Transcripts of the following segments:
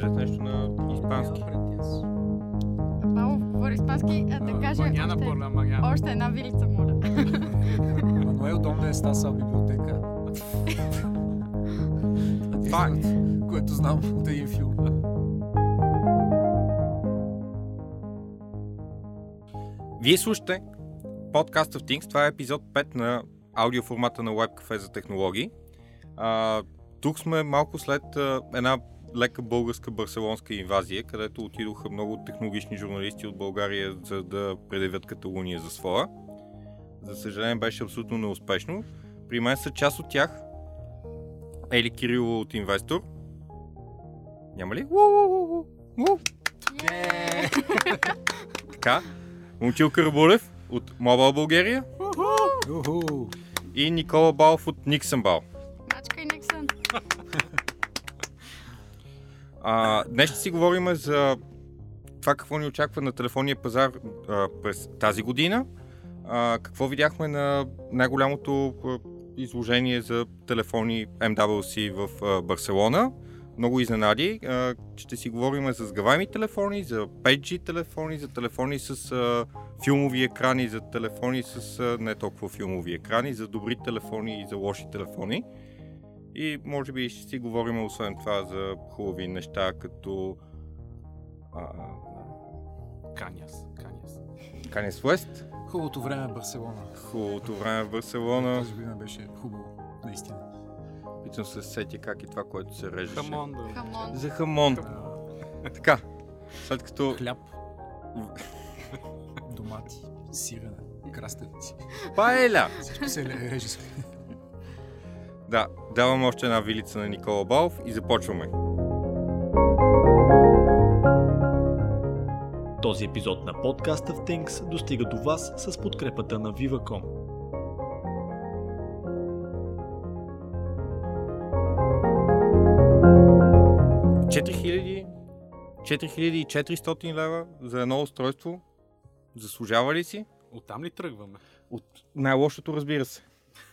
кажете нещо на испански. Павлов говори испански, а да каже Mañana още, la mañana. още една вилица, моля. Мануел Донде е стаса библиотека. Факт. Което знам от един филм. Вие слушате подкаст of Things. Това е епизод 5 на аудиоформата на Web Cafe за технологии. А, тук сме малко след а, една лека българска барселонска инвазия, където отидоха много технологични журналисти от България, за да предявят Каталуния за своя. За съжаление беше абсолютно неуспешно. При мен са част от тях. Ели Кирило от Инвестор. Няма ли? Така. Момчил Карабулев от Mobile България и Никола Балов от Никсън Бал. Мачка и Никсън. А, днес ще си говорим за това какво ни очаква на телефонния пазар а, през тази година. А, какво видяхме на най-голямото изложение за телефони MWC в а, Барселона. Много изненади. А, ще си говорим за сгъваеми телефони, за 5G телефони, за телефони с а, филмови екрани, за телефони с а, не толкова филмови екрани, за добри телефони и за лоши телефони. И може би ще си говорим освен това за хубави неща, като а, Каняс, Каняс. Kanye West, Хубавото време в Барселона. хубавото време в Барселона. Тази година беше хубаво, наистина. Питам се сети как и това, което се режеше. Хамон, да. Камон. За хамон. Така, след като... Хляб, домати, сирене, краставици. Паеля! Всичко се реже Да, давам още една вилица на Никола Балов и започваме. Този епизод на подкаста в Things достига до вас с подкрепата на Viva.com. – 4000 4400 лева за едно устройство. Заслужава ли си? Оттам ли тръгваме? От най-лошото, разбира се.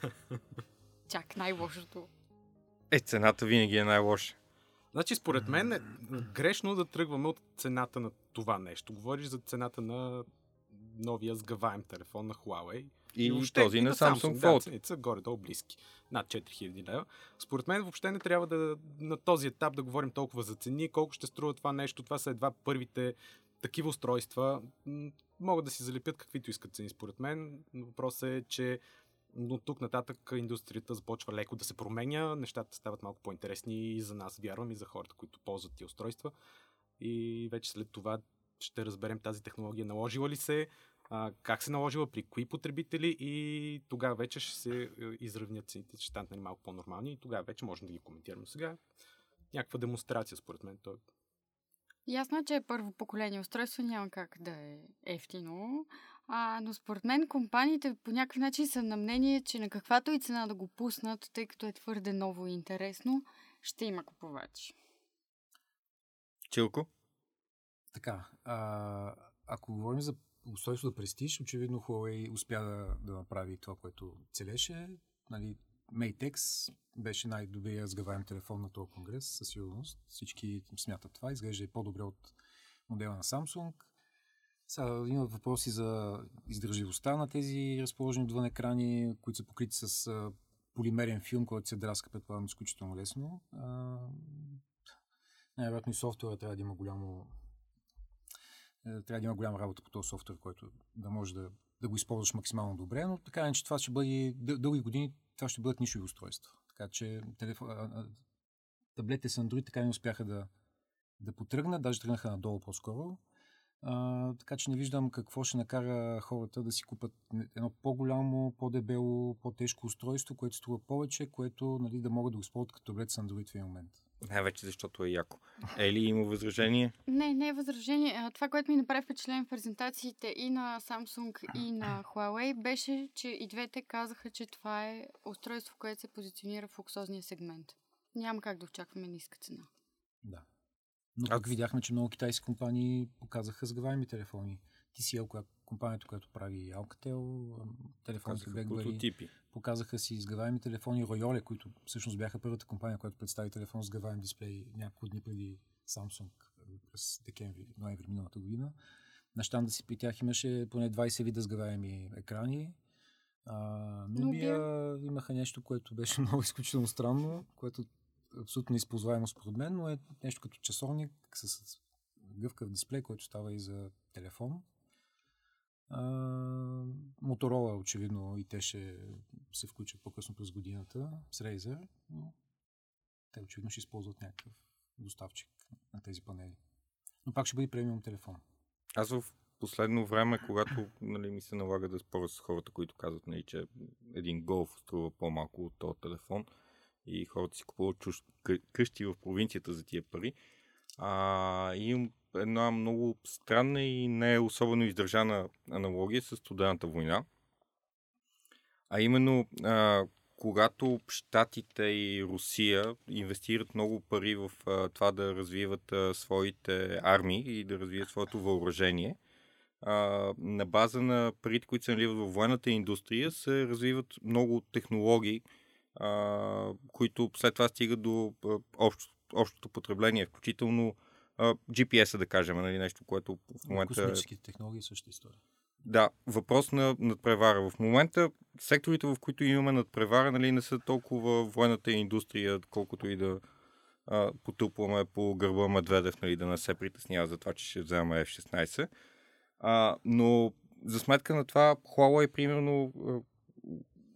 Чак най-лошото. Е, цената винаги е най-лоша. Значи, според мен е грешно да тръгваме от цената на това нещо. Говориш за цената на новия сгъваем телефон на Huawei. И, въобще, този и на Samsung Да, Fold. цените са горе-долу близки. Над 4000 лева. Според мен въобще не трябва да на този етап да говорим толкова за цени, колко ще струва това нещо. Това са едва първите такива устройства. Могат да си залепят каквито искат цени, според мен. Въпросът е, че но тук нататък индустрията започва леко да се променя, нещата стават малко по-интересни и за нас, вярвам, и за хората, които ползват тия устройства. И вече след това ще разберем тази технология наложила ли се, как се наложила, при кои потребители и тогава вече ще се е, изравнят цените, ще станат нали, малко по-нормални и тогава вече можем да ги коментираме. Сега някаква демонстрация, според мен. То... Ясно е, че първо поколение устройство, няма как да е ефтино. А, но според мен компаниите по някакъв начин са на мнение, че на каквато и цена да го пуснат, тъй като е твърде ново и интересно, ще има купувачи. Чилко? Така, а, ако говорим за устройство да престиж, очевидно Huawei успя да, да направи това, което целеше. Нали, Mate X беше най-добрият сгъваем телефон на този конгрес, със сигурност. Всички смятат това. Изглежда и по-добре от модела на Samsung. Сега има въпроси за издържливостта на тези разположени отвън екрани, които са покрити с полимерен филм, който се драска, предполагам, изключително лесно. Най-вероятно и софтуера трябва да има голямо е, трябва да има голяма работа по този софтуер, който да може да, да го използваш максимално добре, но така че това ще бъде дъл- дълги години, това ще бъдат нишови устройства. Така че телефон, таблетите с Android така не успяха да, да потръгнат, даже тръгнаха надолу по-скоро. А, така че не виждам какво ще накара хората да си купат едно по-голямо, по-дебело, по-тежко устройство, което струва повече, което нали, да могат да го използват като таблет с Android в един момент. Най-вече защото е яко. Ели има възражение? Не, не е възражение. Това, което ми направи впечатление в презентациите и на Samsung, и на Huawei, беше, че и двете казаха, че това е устройство, което се позиционира в луксозния сегмент. Няма как да очакваме ниска цена. Да. Но пък видяхме, че много китайски компании показаха сгъваеми телефони. TCL, която компанията, която прави Alcatel, телефоните BlackBerry. прототипи. Показаха си изгъваеми телефони Royole, които всъщност бяха първата компания, която представи телефон с гъваем дисплей няколко дни преди Samsung през декември, ноември миналата година. На щанда си при тях имаше поне 20 вида сгъваеми екрани. А, Nubia имаха нещо, което беше много изключително странно, което абсолютно неизползваемо според мен, но е нещо като часовник с гъвкав дисплей, който става и за телефон. Моторола, очевидно, и те ще се включат по-късно през годината с Razer, но те очевидно ще използват някакъв доставчик на тези панели. Но пак ще бъде премиум телефон. Аз в последно време, когато нали, ми се налага да споря с хората, които казват, нали, че един голф струва по-малко от този телефон и хората си купуват чуш... къ- къщи в провинцията за тия пари, а, имам една много странна и не особено издържана аналогия с студената война. А именно, а, когато Штатите и Русия инвестират много пари в а, това да развиват а, своите армии и да развият своето въоръжение, а, на база на парите, които се наливат в военната индустрия, се развиват много технологии, а, които след това стигат до а, общо, общото потребление, включително а, GPS-а, да кажем, нали, нещо, което в момента... Космическите технологии същата история. Да, въпрос на надпревара. В момента секторите, в които имаме надпревара, нали, не са толкова военната индустрия, колкото и да а, потупваме по гърба Медведев, нали, да не се притеснява за това, че ще вземем F-16. А, но за сметка на това, Huawei, примерно,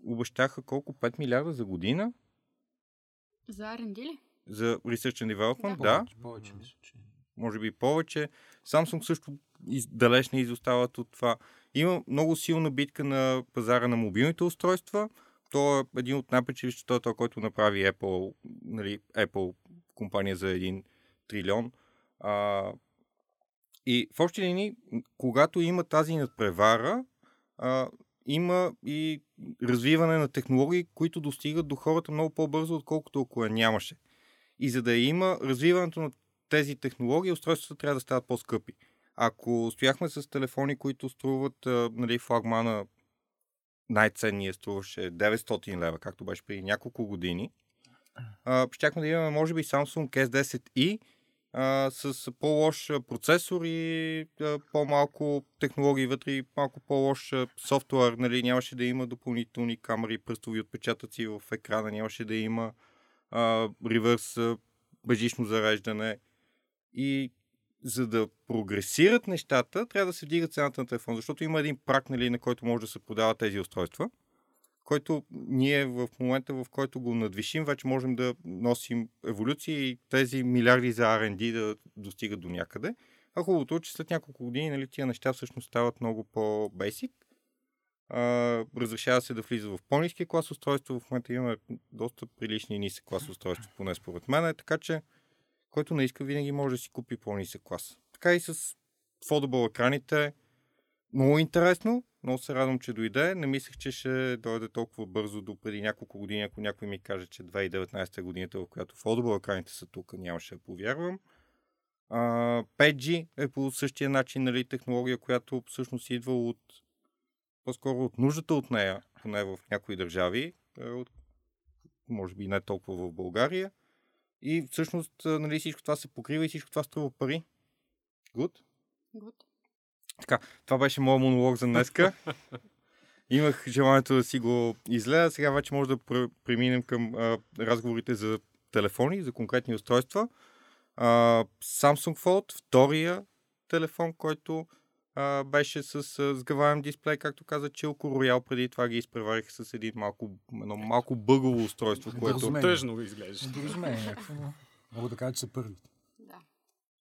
обещаха колко? 5 милиарда за година За R&D ли? за Research and Development, Да. да. Повече, повече мисля, че... може би повече. Samsung също далеч не изостават от това. Има много силна битка на пазара на мобилните устройства. То е един от най-печелившите, той е той, който направи Apple, нали, Apple компания за един трилион. А, и в общи линии, когато има тази надпревара, а, има и развиване на технологии, които достигат до хората много по-бързо, отколкото ако я нямаше. И за да има развиването на тези технологии, устройствата трябва да стават по-скъпи. Ако стояхме с телефони, които струват, нали, флагмана най-ценния струваше 900 лева, както беше преди няколко години, щяхме да имаме, може би, Samsung S10i а, с по-лош процесор и а, по-малко технологии вътре и малко по-лош софтуер. Нали, нямаше да има допълнителни камери, пръстови отпечатъци в екрана, нямаше да има а, ревърс а, бежично зареждане. И за да прогресират нещата, трябва да се вдига цената на телефон, защото има един прак, нали, на който може да се продават тези устройства, който ние в момента, в който го надвишим, вече можем да носим еволюция и тези милиарди за R&D да достигат до някъде. А хубавото е, че след няколко години нали, тия неща всъщност стават много по-бейсик. Разрешава се да влиза в по-низки клас устройства. В момента имаме доста прилични нисък клас устройства, поне според мен. Така че, който не иска, винаги може да си купи по-нисък клас. Така и с foldable екраните. Много интересно. Много се радвам, че дойде. Не мислех, че ще дойде толкова бързо до преди няколко години. Ако някой ми каже, че 2019 е годината, в която foldable екраните са тук, нямаше да повярвам. А, 5G е по същия начин нали, технология, която всъщност идва от по-скоро от нуждата от нея, поне в някои държави, е от, може би не толкова в България. И всъщност нали, всичко това се покрива и всичко това струва пари. Good? Good. Това беше моят монолог за днеска. Имах желанието да си го излея. Сега вече може да пр- преминем към а, разговорите за телефони, за конкретни устройства. А, Samsung Fold, втория телефон, който а, беше с сгъваем дисплей, както каза Чилко Роял. Преди това ги изпревариха с един малко, едно малко бъгово устройство, което Недоразумение. Тъжно го изглежда. Но мога да кажа, че са първите.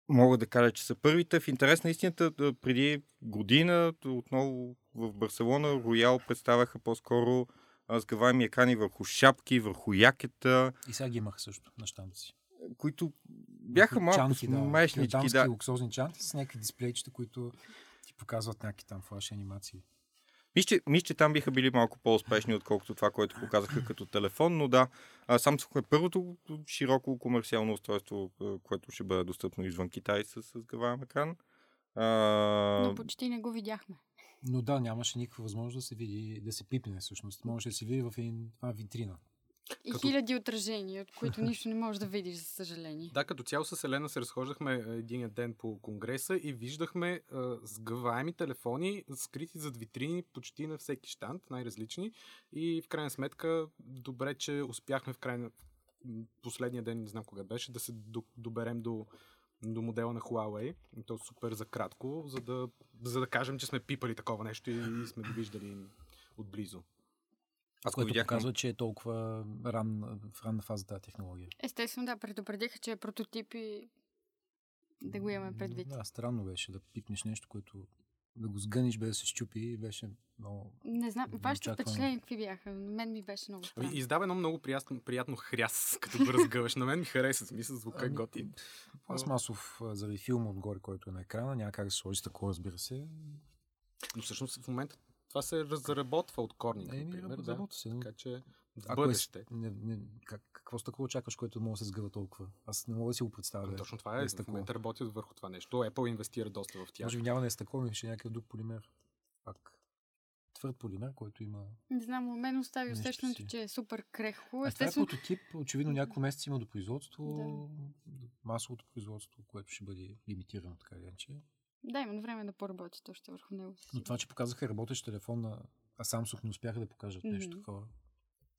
Мога да кажа, че са първите. В интерес на истината, преди година, отново в Барселона, Роял представяха по-скоро сгъваеми екрани върху шапки, върху якета, И сега ги имаха също на щамта си. които бяха малко Чанти, да. Да. луксозни чанти с някакви дисплейчета, които ти показват някакви там флаш анимации. Мисля, че- мисля, че там биха били малко по-успешни, отколкото това, което показаха като телефон, но да, Samsung е първото широко комерциално устройство, което ще бъде достъпно извън Китай с, с сгъваем екран. А, Но почти не го видяхме. Но да, нямаше никаква възможност да се види, да се пипне всъщност. Можеше да се види в една витрина. И Като- хиляди отражения, от които нищо не можеш да видиш, за съжаление. Да, като цяло с Елена се разхождахме е, един ден по конгреса и виждахме а, сгъваеми телефони, скрити зад витрини почти на всеки щант, най-различни. И в крайна сметка, добре, че успяхме в крайна последния ден, не знам кога беше, да се до- доберем до, до модела на Huawei. И то супер за кратко, за да, за да кажем, че сме пипали такова нещо и, и сме го виждали отблизо. Аз което видях. показва, че е толкова ран, в ранна фаза тази технология. Естествено, да, предупредиха, че е прототип и да го имаме предвид. Да, странно беше да пипнеш нещо, което да го сгъниш без да се щупи и беше много... Не знам, вашите впечатления какви бяха? На мен ми беше много Ами, странно. издава едно много приятно, приятно хряс, като го разгъваш. На мен ми хареса, смисъл, звука е Ами, готин. Пластмасов а, заради филма отгоре, който е на екрана, няма как да се сложи стъкло, разбира се. Но всъщност в момента това се разработва от Корнинг, Еми, например. Да. се. но Така че в Ако е, бъдеще. не, не, как, какво стъкло очакваш, което може да се сгъва толкова? Аз не мога да си го представя. Ами, да е- Точно това да е. е В момента работят върху това нещо. Apple инвестира доста в тях. Може би няма да е стъкло, ми ще е някакъв друг полимер. Пак. Твърд полимер, който има... Не знам, у мен остави усещането, че е супер крехко. А това е Естествено, прототип, очевидно няколко месеца има до производство, масовото производство, което ще бъде лимитирано, така или иначе. Да, имам време да поработят още върху него. Но това, че показаха работещ телефон, на... а Samsung не успяха да покажат нещо Мгм. такова.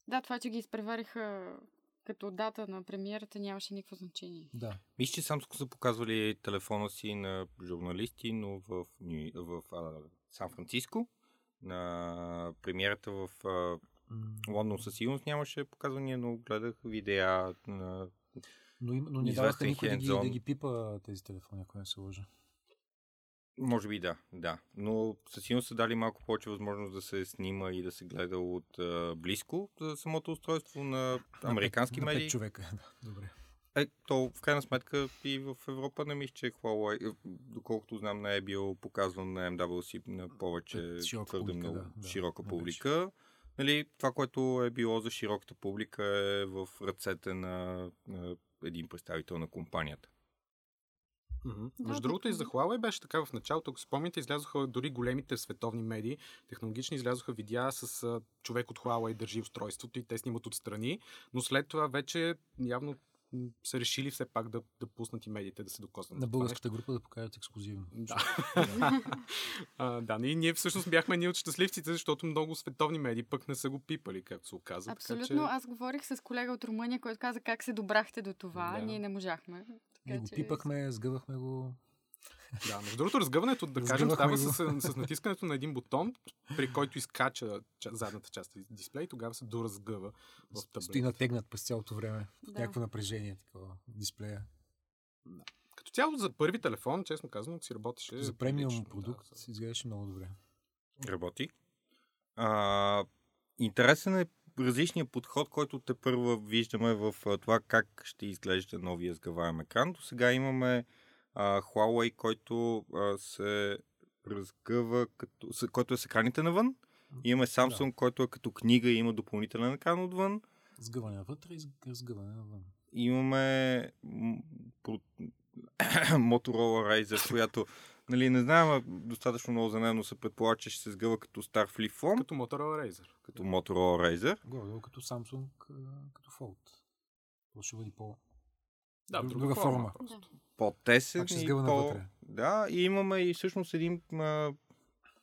Да, това, че ги изпревариха като дата на премиерата, нямаше никакво значение. Да. Мисля, че Samsung са показвали телефона си на журналисти, но в, Ню- в а, Сан Франциско. На премиерата в а, Лондон със сигурност нямаше показвания, но гледах видеа на... Но, им, но не даваха никой да ги, да ги пипа тези телефони, ако не се лъжа. Може би да, да. Но със сигурност са дали малко повече възможност да се снима и да се гледа от а, близко за самото устройство на американски на пет, медии. На човека, да. Добре. Е, то в крайна сметка и в Европа не мисля, че е, доколкото знам, не е бил показван на MWC на повече Пред широка твърде публика, много да, да, широка не публика. Нали, това, което е било за широката публика е в ръцете на, на един представител на компанията. Да, Между другото и за. Huawei беше така в началото. Ако спомняте, излязоха дори големите световни медии, технологични, излязоха видеа с а, човек от Huawei държи устройството и те снимат отстрани, но след това вече явно са решили все пак да, да пуснат и медиите да се докоснат. На българската група да покажат ексклюзивно. Да. а, да, и ние всъщност бяхме едни от щастливците, защото много световни медии пък не са го пипали, както се оказа. Абсолютно. Така, че... Аз говорих с колега от Румъния, който каза как се добрахте до това. Да. Ние не можахме. Ние го че- пипахме, сгъвахме го. Да, между другото, разгъването, да кажем, става с, с натискането на един бутон, при който изкача ча, задната част от дисплей, тогава се доразгъва в Стои таблет. натегнат през цялото време. Да. Някакво напрежение такова. Дисплея. Като цяло за първи телефон, честно казвам, си работеше. За премиум продукт Да, изглеждаше много добре. Работи. А, интересен е различният подход, който те първа виждаме в това как ще изглежда новия сгъваем екран. До сега имаме а, Huawei, който а, се разгъва, като, с, който е с екраните навън. Имаме Samsung, който е като книга и има допълнителен екран отвън. Сгъване навътре и сг- разгъване навън. Имаме Motorola Razer, която нали, не знам достатъчно много за нея, но се предполага, че ще се сгъва като стар флип фон, Като Motorola Razer. като Motorola Razer. Горе, като Samsung, като Fold. То ще бъде по... Да, Друг- друга, друга форма. форма. по-тесен Пак ще и сгъва по... навътре. Да, и имаме и всъщност един а,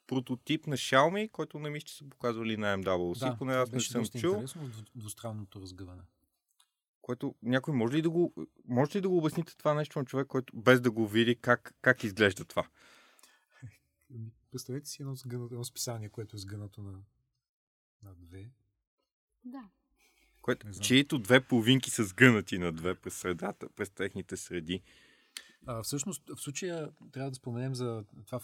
прототип на Xiaomi, който не мисля, че са показвали на MWC, Да, поне аз не беше съм чул. интересно, дв- двустранното разгъване. Което някой може ли да го, може ли да го обясните това нещо на човек, който без да го види как, как изглежда това? Представете си едно, сгънато, едно списание, което е сгънато на, на две. Да. Което, чието две половинки са сгънати на две през средата, през техните среди. А, всъщност, в случая трябва да споменем за това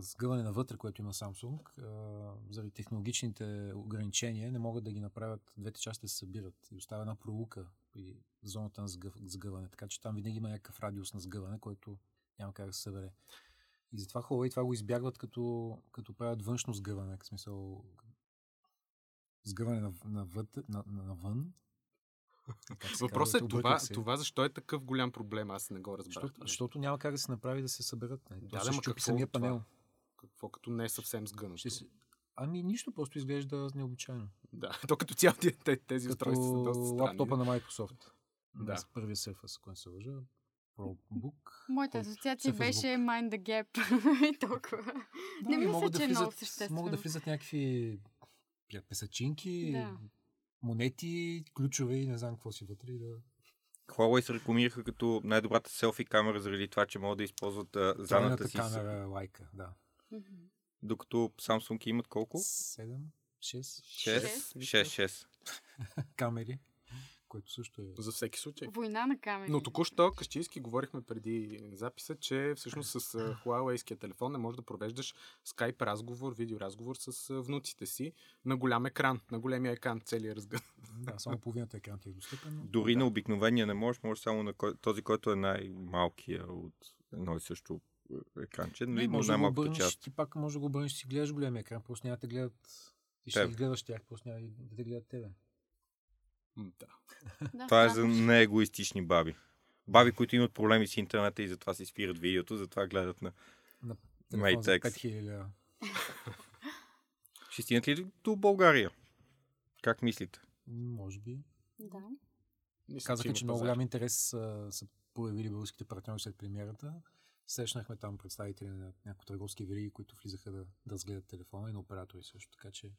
сгъване навътре, което има Samsung. А, заради технологичните ограничения не могат да ги направят двете части се събират. И остава една пролука при зоната на сгъв, сгъване. Така че там винаги има някакъв радиус на сгъване, който няма как да се събере. И затова Huawei това го избягват, като, като правят външно сгъване. В смисъл сгъване на, навътре, на, на, навън. Въпросът е това, това, защо е такъв голям проблем, аз не го разбрах. Защото, нещо. защото няма как да се направи да се съберат. Не. Да, То да, ма щупи какво самия това? панел. Какво като не е съвсем сгънато? Ще се... Ами нищо, просто изглежда необичайно. Да, то като цяло тези, устройства са доста странни. лаптопа на Microsoft. Да. Да. С първия Surface, ако не се лъжа. ProBook. Моята асоциация беше Book. Mind the Gap. И толкова. Да, не мисля, че е много съществено. Могат да влизат някакви песачинки, Да. Монети, ключове и не знам какво си вътре. Да... Huawei се рекламираха като най-добрата селфи камера заради това, че могат да използват а, задната Тройната си. камера лайка, да. Докато Samsung имат колко? 7, 6 6? 6, 6. камери, което също е... За всеки случай. Война на камери. Но току-що Кащийски говорихме преди записа, че всъщност с Huawei-ския телефон не можеш да провеждаш скайп разговор, видеоразговор с внуците си на голям екран, на големия екран, целият разгън. Да, само половината екран ти е достъпен. но- Дори на обикновения не можеш, можеш само на кой, този, който е най-малкия от едно и също екранче, нали? Не, но може да го обърнеш, част. ти пак може да го обърнеш, си гледаш големия екран, просто няма да те гледат. Ти ще ги гледаш тях, просто няма да те гледат тебе. Да. Това е за неегоистични баби. Баби, които имат проблеми с интернета и затова си спират видеото, затова гледат на... На Matex. 5000 лева. Ще стигнат ли до България? Как мислите? Може би. Да. Мисля, Казаха, има че много голям интерес а, са появили българските партньори след премиерата. Срещнахме там представители на някои търговски вериги, които влизаха да, да разгледат телефона и на оператори също, така че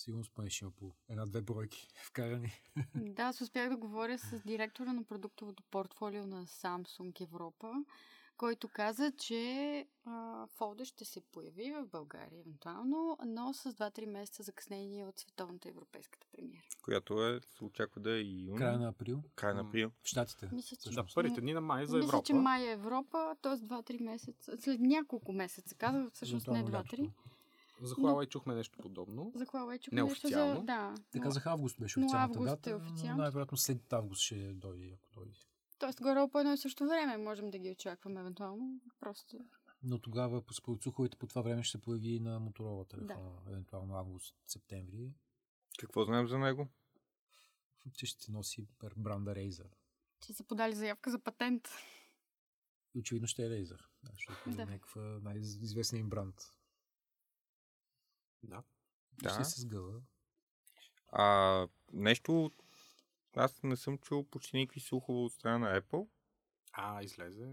сигурно има по една-две бройки вкарани. Да, аз успях да говоря с директора на продуктовото портфолио на Samsung Европа, който каза, че а, Fold ще се появи в България евентуално, но с 2-3 месеца закъснение от световната европейската премиера. Която е, се очаква да е и юни. Края на април Края на април. в Щатите. Мисля, че- Да, първите дни на май за Мисля, Европа. че май е Европа, т.е. 2-3 месеца. След няколко месеца, казах всъщност не Евентуално 2-3. За Huawei чухме нещо подобно. За Huawei чухме нещо за... Неофициално. Да. Те но- казаха август беше но официалната август дата, е но официално. най-вероятно след август ще дойде, ако дойде. Тоест, горе по едно и също време можем да ги очакваме евентуално. Просто Но тогава по според слуховете по това време ще се появи и на Моторола телефона, евентуално август, септември, Какво знаем за него? че ще носи бр- бранда Razer. че са подали заявка за патент. И очевидно ще е Razer, да, защото Да. е някаква най-известният им бранд. Да. Да. Ще се сгъва. А, нещо... Аз не съм чул почти никакви слухове от страна на Apple. А, излезе.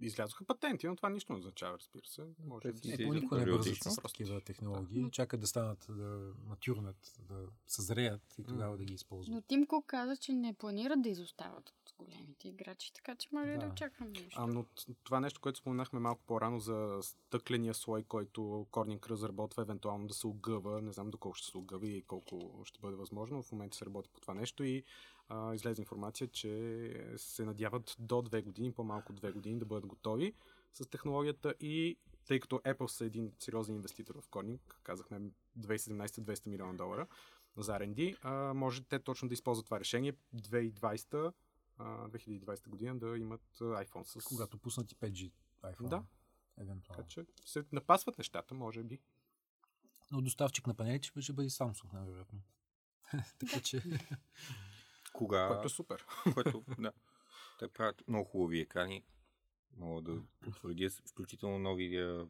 Излязоха патенти, но това нищо не означава, разбира се. Може Те да си Е, по никога не бързат периодично. с такива технологии. Чакат да станат, да матюрнат, да съзреят и тогава да ги използват. Но Тим Кук каза, че не планират да изостават от големите играчи, така че може да, да очакваме нещо. А, но това нещо, което споменахме малко по-рано за стъкления слой, който Corning разработва, евентуално да се огъва. Не знам доколко ще се огъви и колко ще бъде възможно. В момента се работи по това нещо и а, излезе информация, че се надяват до две години, по-малко две години да бъдат готови с технологията и тъй като Apple са един сериозен инвеститор в Corning, казахме 2017 200 милиона долара за R&D, а, може те точно да използват това решение 2020 а, 2020 година да имат iPhone с... Когато пуснат и 5G iPhone. Да. Евентуално. Така че се напасват нещата, може би. Но доставчик на панелите ще- ще бъде Samsung, най-вероятно. така че... Кога? Което е супер. което, да. Те правят много хубави екрани. Мога да потвърдя, включително новия,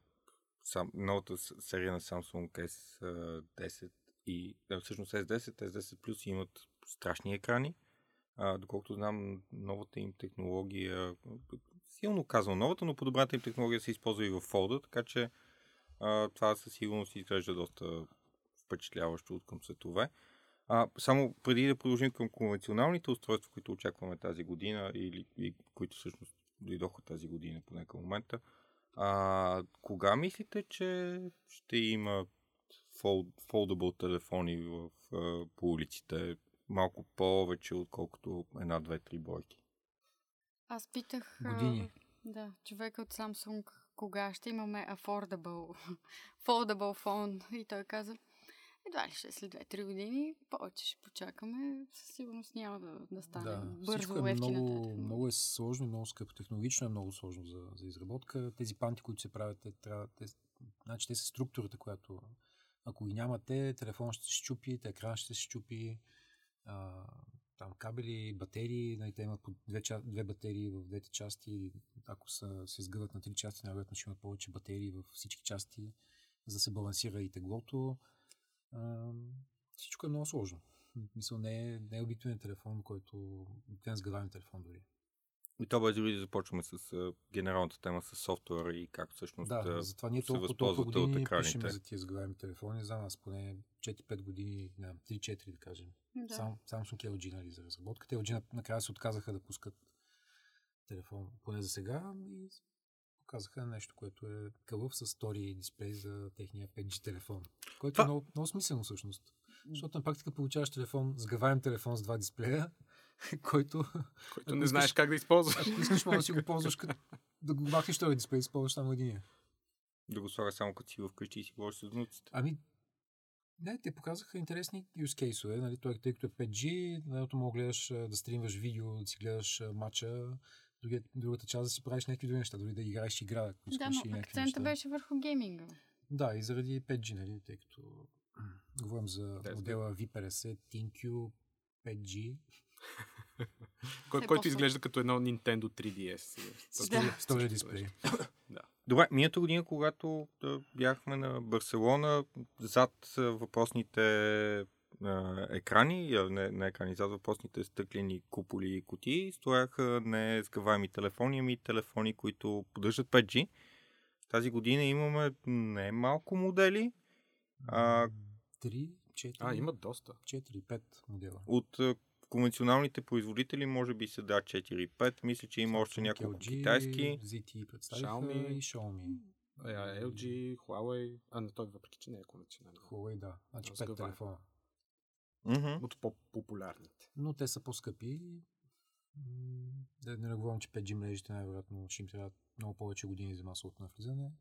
сам, новата серия на Samsung S10 и да, всъщност S10, S10 Plus имат страшни екрани. А, доколкото знам, новата им технология, силно казвам новата, но подобрата им технология се използва и в Fold, така че а, това със сигурност изглежда доста впечатляващо от към светове. А, само преди да продължим към конвенционалните устройства, които очакваме тази година или и, които всъщност дойдоха тази година поне към момента, а, кога мислите, че ще има fold, foldable телефони в, а, по улиците? Малко повече, отколкото една, две, три бройки. Аз питах а, Години. да, човека от Samsung кога ще имаме affordable, foldable phone и той каза едва ли ще е след 2-3 години, повече ще почакаме, със сигурност няма да, да стане Да, бързо е много, технология. много е сложно и много скъпо. Технологично е много сложно за, за изработка. Тези панти, които се правят, те, трябва, те, значи, те са структурата, която ако ги нямате, телефонът ще се щупи, екран ще се щупи, а, там кабели, батерии, нали, те имат по две, две батерии в двете части, ако са, се сгъват на три части, най-вероятно ще имат повече батерии във всички части, за да се балансира и теглото. А, всичко е много сложно. Мисля, не е, не е обикновен телефон, който обикновен сгъваем телефон дори. И то бъде да започваме с а, генералната тема с софтуера и как всъщност Да, затова ние се толкова, толкова години пишем за тия сгъваеми телефони. За нас поне 4-5 години, не знам, 3-4 да кажем. Да. Сам, Samsung и LG нали, за разработката. LG на- накрая се отказаха да пускат телефон, поне за сега, и показаха нещо, което е кълъв с втори дисплей за техния 5G телефон. Който Това- е много, много смислено всъщност. Защото на практика получаваш телефон, сгъваем телефон с два дисплея, който, Който не знаеш как да използваш. ако искаш, може да си го ползваш като да го махнеш този дисплей, и използваш само единия. Да го слагаш само като си вкъщи и си говориш с внуците. Ами, не, те показаха интересни use case нали? Той, тъй като е 5G, на едното мога да гледаш, да стримваш видео, да си гледаш матча, другия, другата част да си правиш някакви други неща, дори да играеш игра, ако Да, искаш и но някакви акцента неща. беше върху гейминга. Да, и заради 5G, нали, тъй като говорим за Да, модела V50 ThinQ 5G. Кой, който изглежда като едно Nintendo 3DS. С Да. дисплей. Да. Добре, миналата година, когато бяхме на Барселона, зад въпросните а, екрани, не, не екрани, зад въпросните стъклени куполи и кутии, стояха не сгъваеми телефони, ами телефони, които поддържат 5G. Тази година имаме не малко модели А, 3, 4, А, има доста. 4, 5 модела. от а, конвенционалните производители, може би са да 4-5. Мисля, че има още Samsung, няколко LG, китайски. ZTE Xiaomi. и Xiaomi. А, LG, Huawei. А, не, той въпреки, че не е конвенционален. Huawei, да. Значи Но 5 сгъваем. телефона. Мгм. От по-популярните. но те са по-скъпи. Да не говорим, че 5G мрежите най-вероятно ще им трябва много повече години за масовото навлизане.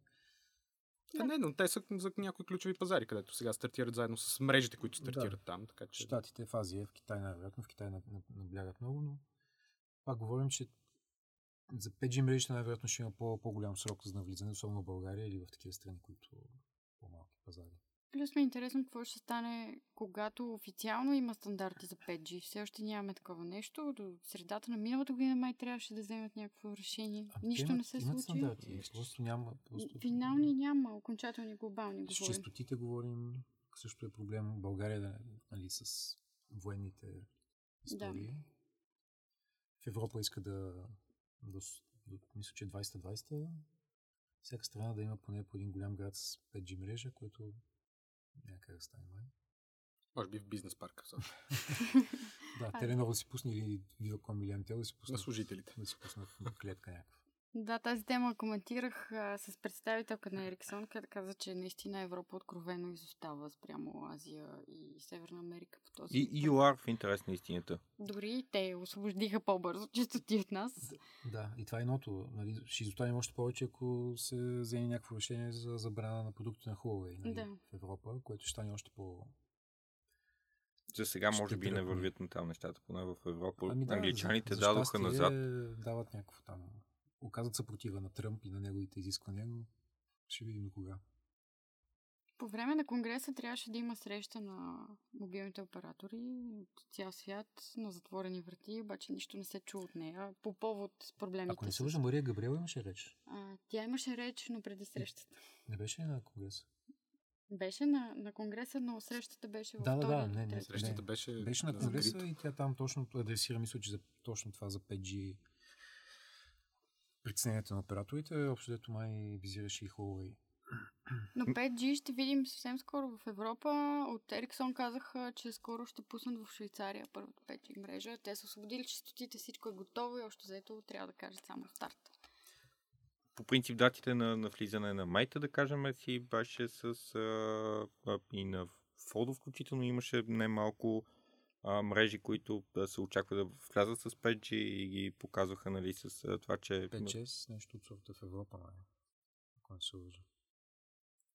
Да. Не, но те са за някои ключови пазари, където сега стартират заедно с мрежите, които стартират там. Така че... Штатите в Азия, в Китай най-вероятно, в Китай наб- наб- наблягат много, но пак говорим, че за 5G мрежите най-вероятно ще има по- по-голям срок за навлизане, особено в България или в такива страни, които по-малки пазари. Плюс ми е интересно какво ще стане, когато официално има стандарти за 5G. Все още нямаме такова нещо. До средата на миналата година май трябваше да вземат някакво решение. А, Нищо имат- не се имат случи. стандарти, Нищо. просто няма. Просто... Финални няма, окончателни глобални С говорим. честотите говорим, също е проблем в България, да, нали, с военните истории. В Европа иска да, с- до мисля, че 2020 всяка страна да има поне по един голям град с 5G мрежа, което как да стане май. Може би в бизнес парка. Да, те много да си Viacom или Amtel да си На пуснат, служителите. да си пуснат клетка някаква. Да, тази тема коментирах а, с представителка на Ериксон, където каза, че наистина Европа откровено изостава спрямо Азия и Северна Америка по този И. UR в интерес на истината. Дори те освободиха по-бързо чистоти от нас. Да, и това е едното. Нали, ще изостанем още повече, ако се вземе някакво решение за забрана на продукти на Huawei нали, Да. в Европа, което ще стане още по... За сега може би не вървят на там нещата, поне в Европа. Ами да, Англичаните за, дадоха щастие, назад. Дават някакво там. Оказват съпротива на Тръмп и на неговите изисквания, но ще видим до кога. По време на Конгреса трябваше да има среща на мобилните оператори от цял свят на затворени врати, обаче нищо не се чу от нея по повод проблемите. Ако не се с- лъжа, Мария Габриел имаше реч. а, тя имаше реч, но преди срещата. Не беше ли на Конгреса? Беше на, на Конгреса, но срещата беше във Да, да, да, не, не. Срещата Не. беше, Беше на Конгреса и тя там точно адресира, мисля, че за, точно това за 5G притесненията на операторите. Общо дето май визираше и Huawei. Но 5G ще видим съвсем скоро в Европа. От Ericsson казаха, че скоро ще пуснат в Швейцария първата 5G мрежа. Те са освободили частотите, всичко е готово и още заето трябва да кажат само старт. По принцип датите на, на влизане на майта, да кажем, си беше с а, и на Фодо включително имаше немалко а, мрежи, които да се очаква да влязат с 5G и ги показваха нали, с а, това, че, 5-6, нещо от сорта в Европа, май. Ако не се лъжа.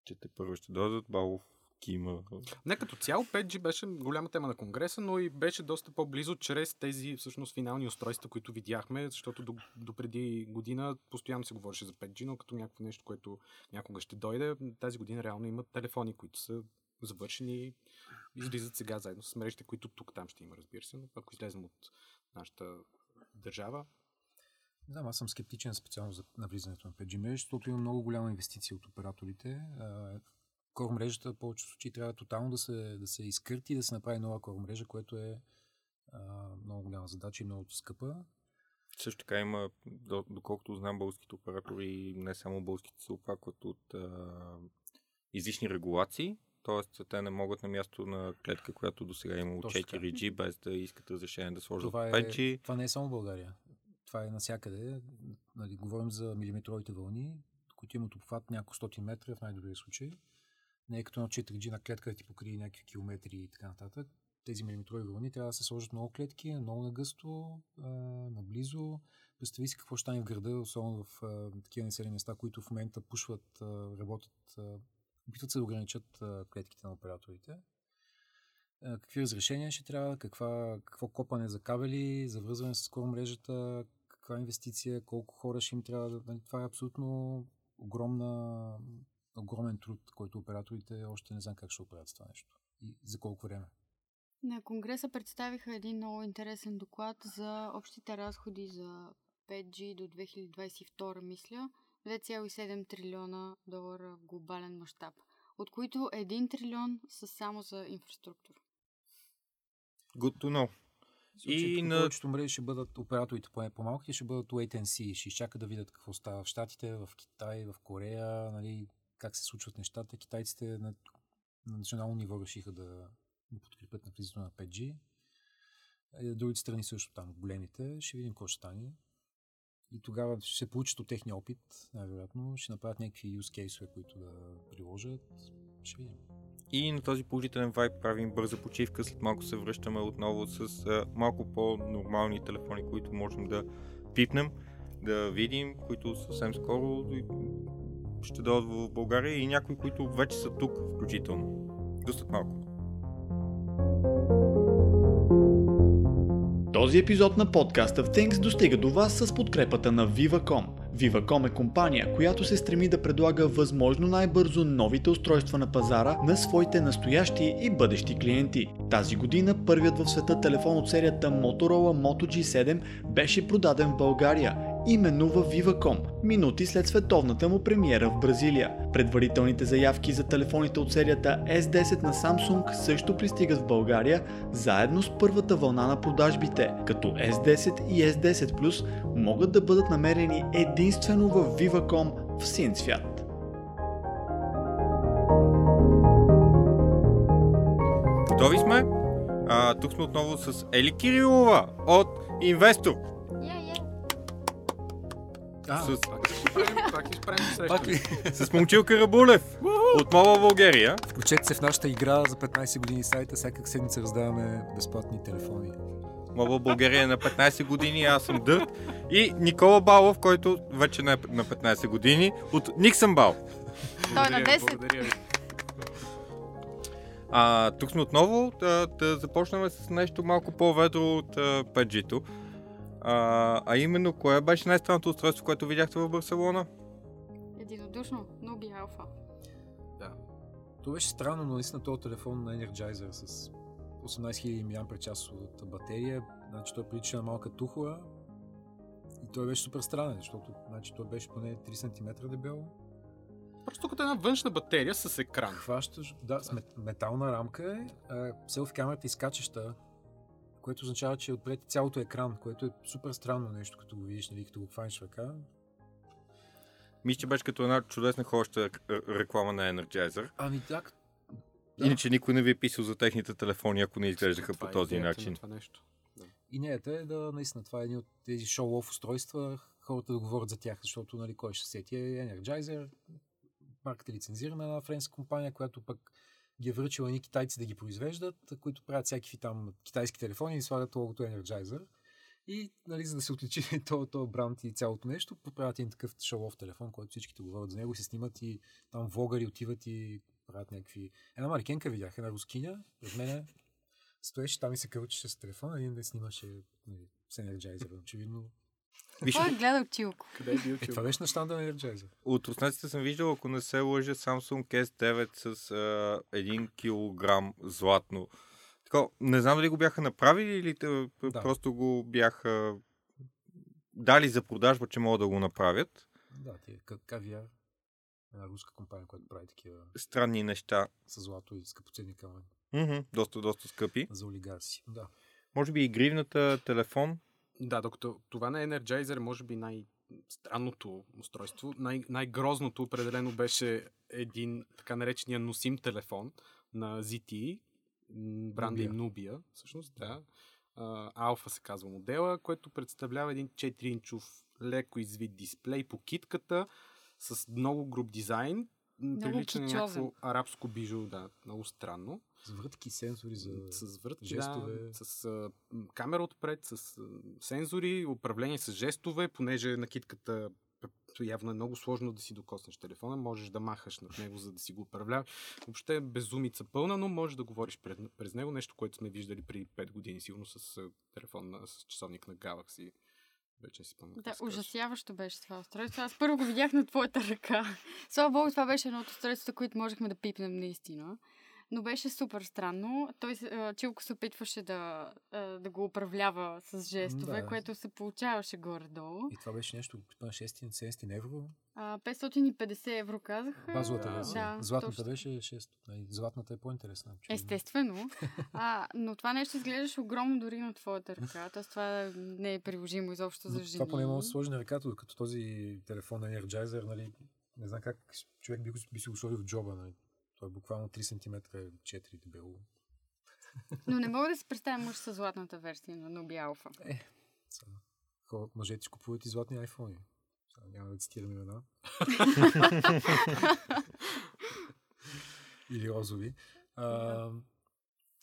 че те първо ще дойдат. Балов кима. Не като цяло 5G беше голяма тема на Конгреса, но и беше доста по-близо чрез тези всъщност финални устройства, които видяхме, защото до, до преди година постоянно се говореше за 5G, но като някакво нещо, което някога ще дойде, тази година реално има телефони, които са завършени излизат сега заедно с мрежите, които тук там ще има, разбира се, но ако излезем от нашата държава, Не знам, аз съм скептичен специално за навлизането на 5G мрежа, защото има много голяма инвестиция от операторите. Кор мрежата в повечето случаи трябва тотално да се, да се изкърти и да се направи нова кор мрежа, което е а, много голяма задача и много скъпа. Също така има, доколкото знам, българските оператори, не само българските, се оплакват от а, излишни регулации, т.е. те не могат на място на клетка, която до сега е имало 4G, без да искат разрешение да сложат това 5G. Е, това не е само в България. Това е навсякъде. Нали, говорим за милиметровите вълни, които имат обхват няколко стоти метра в най-добрия случай. Не е като на 4G на клетка да ти покрие някакви километри и така нататък. Тези милиметрови вълни трябва да се сложат много клетки, много нагъсто, наблизо. Представи си какво ще стане в града, особено в а, такива населени места, които в момента пушват, а, работят, а, опитват се да ограничат клетките на операторите. Какви разрешения ще трябва, каква, какво копане за кабели, за връзване с скоро мрежата, каква инвестиция, колко хора ще им трябва. Нали, това е абсолютно огромна, огромен труд, който операторите още не знам как ще оправят това нещо и за колко време. На Конгреса представиха един много интересен доклад за общите разходи за 5G до 2022, мисля, 2,7 трилиона долара в глобален мащаб, от които 1 трилион са само за инфраструктура. Good to know. И на повечето мрежи ще бъдат операторите, поне по-малки, ще бъдат wait and see. Ще изчакат да видят какво става в Штатите, в Китай, в Корея, нали, как се случват нещата. Китайците на, на национално ниво решиха да, да подкрепят навлизането на 5G. Е, другите страни също там, големите. Ще видим какво ще стане. И тогава ще се получат от техния опит, най-вероятно. Ще направят някакви use case които да приложат. Ще видим. И на този положителен вайб правим бърза почивка. След малко се връщаме отново с а, малко по-нормални телефони, които можем да пипнем, да видим, които съвсем скоро ще дойдат в България и някои, които вече са тук включително. Достат малко. Този епизод на подкаста в Things достига до вас с подкрепата на Viva.com. Viva.com е компания, която се стреми да предлага възможно най-бързо новите устройства на пазара на своите настоящи и бъдещи клиенти. Тази година първият в света телефон от серията Motorola Moto G7 беше продаден в България именно в Viva.com, минути след световната му премиера в Бразилия. Предварителните заявки за телефоните от серията S10 на Samsung също пристигат в България, заедно с първата вълна на продажбите, като S10 и S10 Plus могат да бъдат намерени единствено в Viva.com в син свят. Готови сме? А, тук сме отново с Ели Кирилова от Инвестор. А, с... пак ще правим пак ли? С Момчил Карабулев от Мова България. Включете се в нашата игра за 15 години сайта. Всяка седмица раздаваме безплатни телефони. Мова България е на 15 години, аз съм Дърт. И Никола Балов, който вече не е на 15 години, от Никсън Бал. Той е на 10. Благодаря ви. А, тук сме отново да, да започнем с нещо малко по-ведро от 5G-то. А, а именно, кое беше най-странното устройство, което видяхте в Барселона? Единодушно, Ноби Алфа. Да. То беше странно, но наистина този телефон на Energizer с 18 000 мАч батерия, значи той прилича на малка тухла и той беше супер странен, защото значи, той беше поне 3 см дебело. Просто като една външна батерия с екран. Хващаш, да, с метална рамка е, селфи камерата изкачаща, което означава, че е отпред цялото екран, което е супер странно нещо, като го видиш, нали, като го хванеш ръка. Мисля, че беше като една чудесна хоща реклама на Energizer. Ами так. Да. Иначе никой не ви е писал за техните телефони, ако не изглеждаха това по този начин. това нещо. Да. Идеята е да, наистина, това е един от тези шоу-оф устройства, хората да говорят за тях, защото, нали, кой ще сети е Energizer, марката е лицензирана на френска компания, която пък ги е връчила ни китайци да ги произвеждат, които правят всякакви там китайски телефони и слагат логото Energizer. И, нали, за да се отличи този то бранд и цялото нещо, поправят един такъв шоу телефон, който всичките говорят за него и се снимат и там влогари отиват и правят някакви... Една марикенка видях, една рускиня, пред мене стоеше там и се кълчеше с телефона, един да снимаше нали, с Energizer. Очевидно Виж... Кой е гледал Чилко? Къде е бил Чилко? Е, това беше на щанда на Energizer. От руснаците съм виждал, ако не се лъжа, Samsung S9 с а, 1 кг златно. Така, не знам дали го бяха направили или да. просто го бяха дали за продажба, че могат да го направят. Да, ти Кавиар, една руска компания, която прави такива Странни неща. с злато и скъпоценни камъни Мгм, доста, доста скъпи. за олигарси. Да. Може би и гривната телефон. Да, докато това на Energizer може би най-странното устройство. Най- най-грозното определено беше един така наречения носим телефон на ZTE, м, бранда им Nubia, всъщност, да. Алфа се казва модела, който представлява един 4-инчов леко извит дисплей по китката с много груп дизайн. Прилича на някакво арабско бижу, да, много странно. С врътки сензори за... С врътки, жестове. да, с а, камера отпред, с а, сензори, управление с жестове, понеже накидката явно е много сложно да си докоснеш телефона, можеш да махаш над него, за да си го управляваш. Въобще е безумица пълна, но можеш да говориш пред, през него, нещо, което сме виждали преди 5 години, сигурно с телефон, на, с часовник на Galaxy. Вече не си спомням. Да, ужасяващо беше това устройство. Аз първо го видях на твоята ръка. Слава богу, това беше едно от устройствата, които можехме да пипнем наистина. Но беше супер странно. Той, Чилко се опитваше да, да го управлява с жестове, Да. което се получаваше горе-долу. И това беше нещо, типа на 600-700 евро. А, 550 евро казах. Базовата Да, версия. да, Златната точно. беше 6. Нали, Златната е по-интересна. очевидно. Естествено. А, но това нещо изглеждаше огромно дори на твоята ръка. Тоест това не е приложимо изобщо за жени. Това поне мога да сложи на ръката, докато този телефон на Energizer, нали, не знам как човек би, би си го сложил в джоба. Нали. Той е буквално 3 см 4 дебело. Но не мога да си представя мъж с златната версия на Nubi Alpha. Сега, Хора, мъжете си купуват и златни айфони. Сега, няма да цитирам имена. Или розови. А,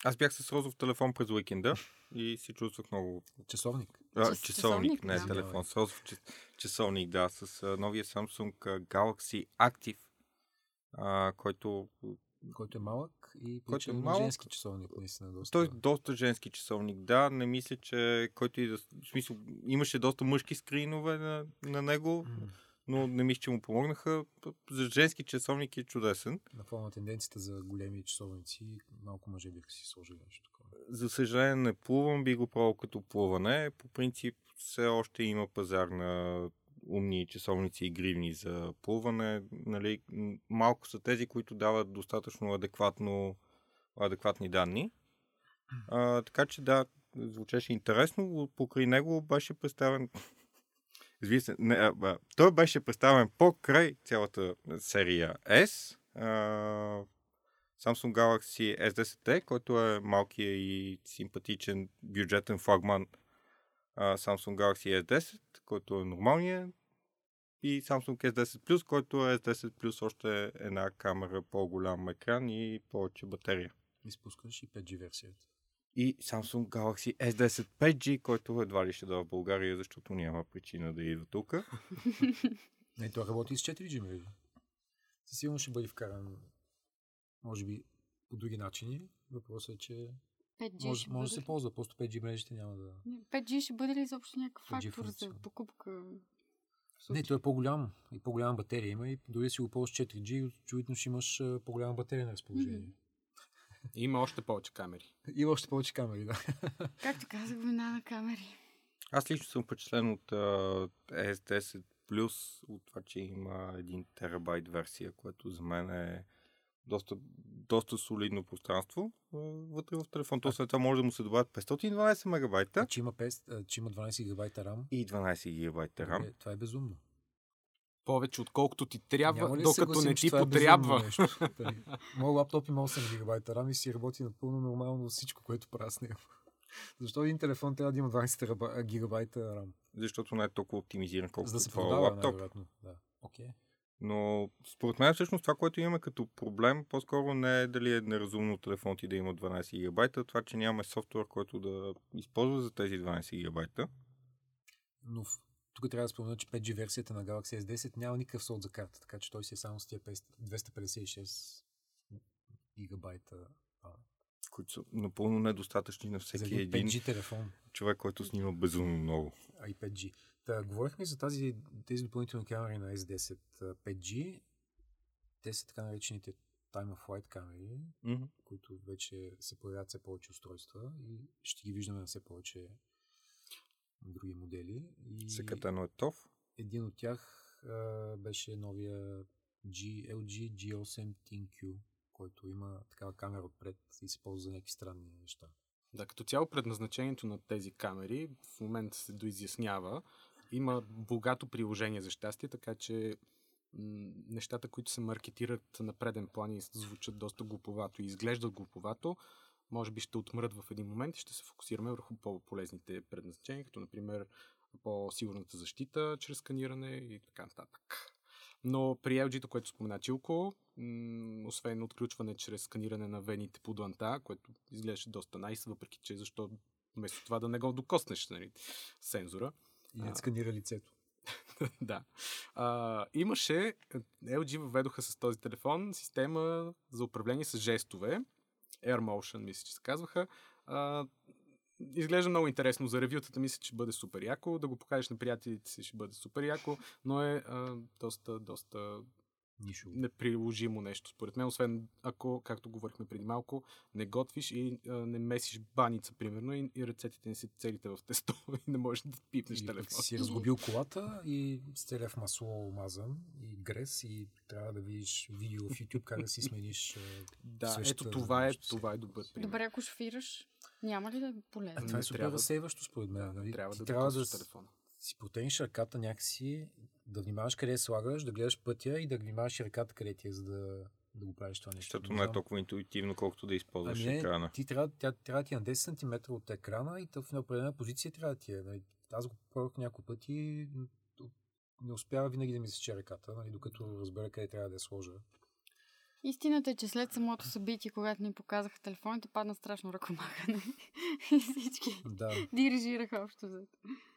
Аз бях с розов телефон през уикенда и се чувствах много... часовник. А, Час- часовник, часовник, не да. телефон. С розов час- часовник, да. С новия Samsung Galaxy Active, а, който... Който е малък и Който е малък. женски часовник, наистина доста. Той е доста женски часовник, да. Не мисля, че който и да... В смисъл, имаше доста мъжки скринове на, на него, но не мисля, че му помогнаха. За женски часовник е чудесен. На фона на тенденцията за големи часовници, малко мъже биха си сложили нещо такова. За съжаление не плувам, би го пробвал като плуване. По принцип все още има пазар на умни часовници и гривни за плуване. Нали, малко са тези, които дават достатъчно адекватно, адекватни данни. А, така че да, звучеше интересно. Покрай него беше представен се, не, а, а, той беше представен по-край цялата серия S. А, Samsung Galaxy S10T, който е малкият и симпатичен бюджетен флагман Samsung Galaxy S10, който е нормалният и Samsung S10 Plus, който е S10 Plus още една камера, по-голям екран и повече батерия. Изпускаш и 5G версията. И Samsung Galaxy S10 5G, който едва ли ще дава в България, защото няма причина да идва тук. Не, той работи с 4G мрежи. Със сигурност ще бъде вкаран, може би, по други начини. Въпросът е, че 5G може, ще може да се ползва, просто 5G мрежите няма да... ли? 5G ще бъде ли изобщо някакъв 5G фактор за покупка? Не, той е по-голям и по-голяма батерия има и дори си го ползваш 4G, очевидно ще имаш по-голяма батерия на разположение. Мгм. Има още повече камери. И още повече камери, да. Както казах, война на камери. Аз лично съм впечатлен от а, S10 Plus, от това, че има 1 терабайт версия, което за мен е доста, доста солидно пространство вътре в телефон. То след това може да му се добавят 512 мегабайта А, че, има 5, а, че има 12 гигабайта RAM. и 12 гигабайта RAM. Е, това е безумно. Повече отколкото ти трябва, Няма докато съгласим, не че ти това е потрябва. Тъй. Моят лаптоп има 8 гигабайта RAM и си работи напълно нормално всичко, което правя с него. Защо един телефон трябва да има 12 тераба- гигабайта RAM? Защото не е толкова оптимизиран, За колкото да се това продава, лаптоп. Да. Окей. Но според мен всъщност това, което имаме като проблем, по-скоро не е дали е неразумно телефон ти да има 12 гигабайта, това, че нямаме софтуер, който да използва за тези 12 гигабайта. Но тук трябва да спомена, че 5G версията на Galaxy S10 няма никакъв слот за карта, така че той си е само с тия 500 256 гигабайта които са напълно недостатъчни на всеки един 5G телефон. човек, който снима безумно много. а и 5G. Та, говорихме за тази, тези допълнителни камери на S10 а, 5G. Те са така наречените Time of Flight камери, Мгм. които вече се появяват все повече устройства и ще ги виждаме на все повече други модели. И Секретено е ТОВ. един от тях а, беше новия G, LG G8 ThinQ, който има такава камера отпред и се ползва за някакви странни неща. Да, като цяло предназначението на тези камери в момента се доизяснява. Има богато приложение за щастие, така че нещата, които се маркетират на преден план и звучат доста глуповато и изглеждат глуповато, може би ще отмрат в един момент и ще се фокусираме върху по-полезните предназначения, като например по-сигурната защита чрез сканиране и така нататък. Но при LG-то, което спомена Чилко, освен отключване чрез сканиране на вените по дланта, което изглеждаше доста найс, въпреки че защо вместо това да не го докоснеш нали, сензора. И не сканира лицето. да. А, имаше, LG въведоха с този телефон система за управление с жестове. Air Motion, мисля, че се казваха. А, изглежда много интересно. За ревютата мисля, че бъде супер яко. Да го покажеш на приятелите си ще бъде супер яко, но е а, доста, доста Нишово. неприложимо нещо, според мен, освен ако, както говорихме преди малко, не готвиш и а, не месиш баница, примерно, и, и ръцете ти не си целите в тесто и не можеш да пипнеш Или пък телефон. си разгубил колата и с в масло омазан и грес и трябва да видиш видео в YouTube как да си смениш. Да, ето това е, това е добър пример. Добре, ако шофираш, няма ли да е полезно? А това е Не супер трябва- разсейващо според мен. Да, нали? трябва да трябва да докосваш с- телефона. си протегнеш ръката някакси, да внимаваш къде слагаш, да гледаш пътя и да внимаваш и ръката къде ти е, за да, да го правиш това нещо. Защото Не е толкова интуитивно, колкото да използваш Ами не, екрана. ти трябва, тя, трябва да ти е на 10 см от екрана и в неопределена позиция трябва да ти е. Нали? Аз го пробвах няколко пъти не успява винаги да ми сече ръката, нали? докато разбера къде трябва да я сложа. Истината е, че след самото събитие, когато ни показаха телефоните, падна страшно ръкомахане. и всички Да, дирижираха общо за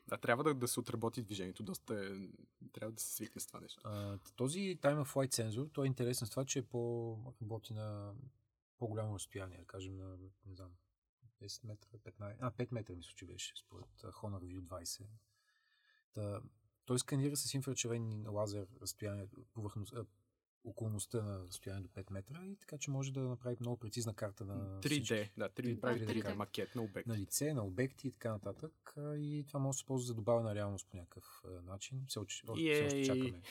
Да, трябва да, да се отработи движението. Доста е... Трябва да се свикне с това нещо. А, този Time of Flight сензор, той е интересен с това, че е по, работи на по-голямо разстояние, да кажем на, не знам, 10 метра, 15, а, 5 метра мисля, че беше, според Honor View 20. Та, той сканира с инфрачервен лазер разстояние, повърхност, околността на разстояние до 5 метра и така, че може да направи много прецизна карта на 3D, всички- да, 3D, Да, прави 3D, 3D. макет на обект. на лице, на обекти и така нататък. И това може да се ползва за добавена реалност по някакъв начин. Все, още- все още Ей! чакаме.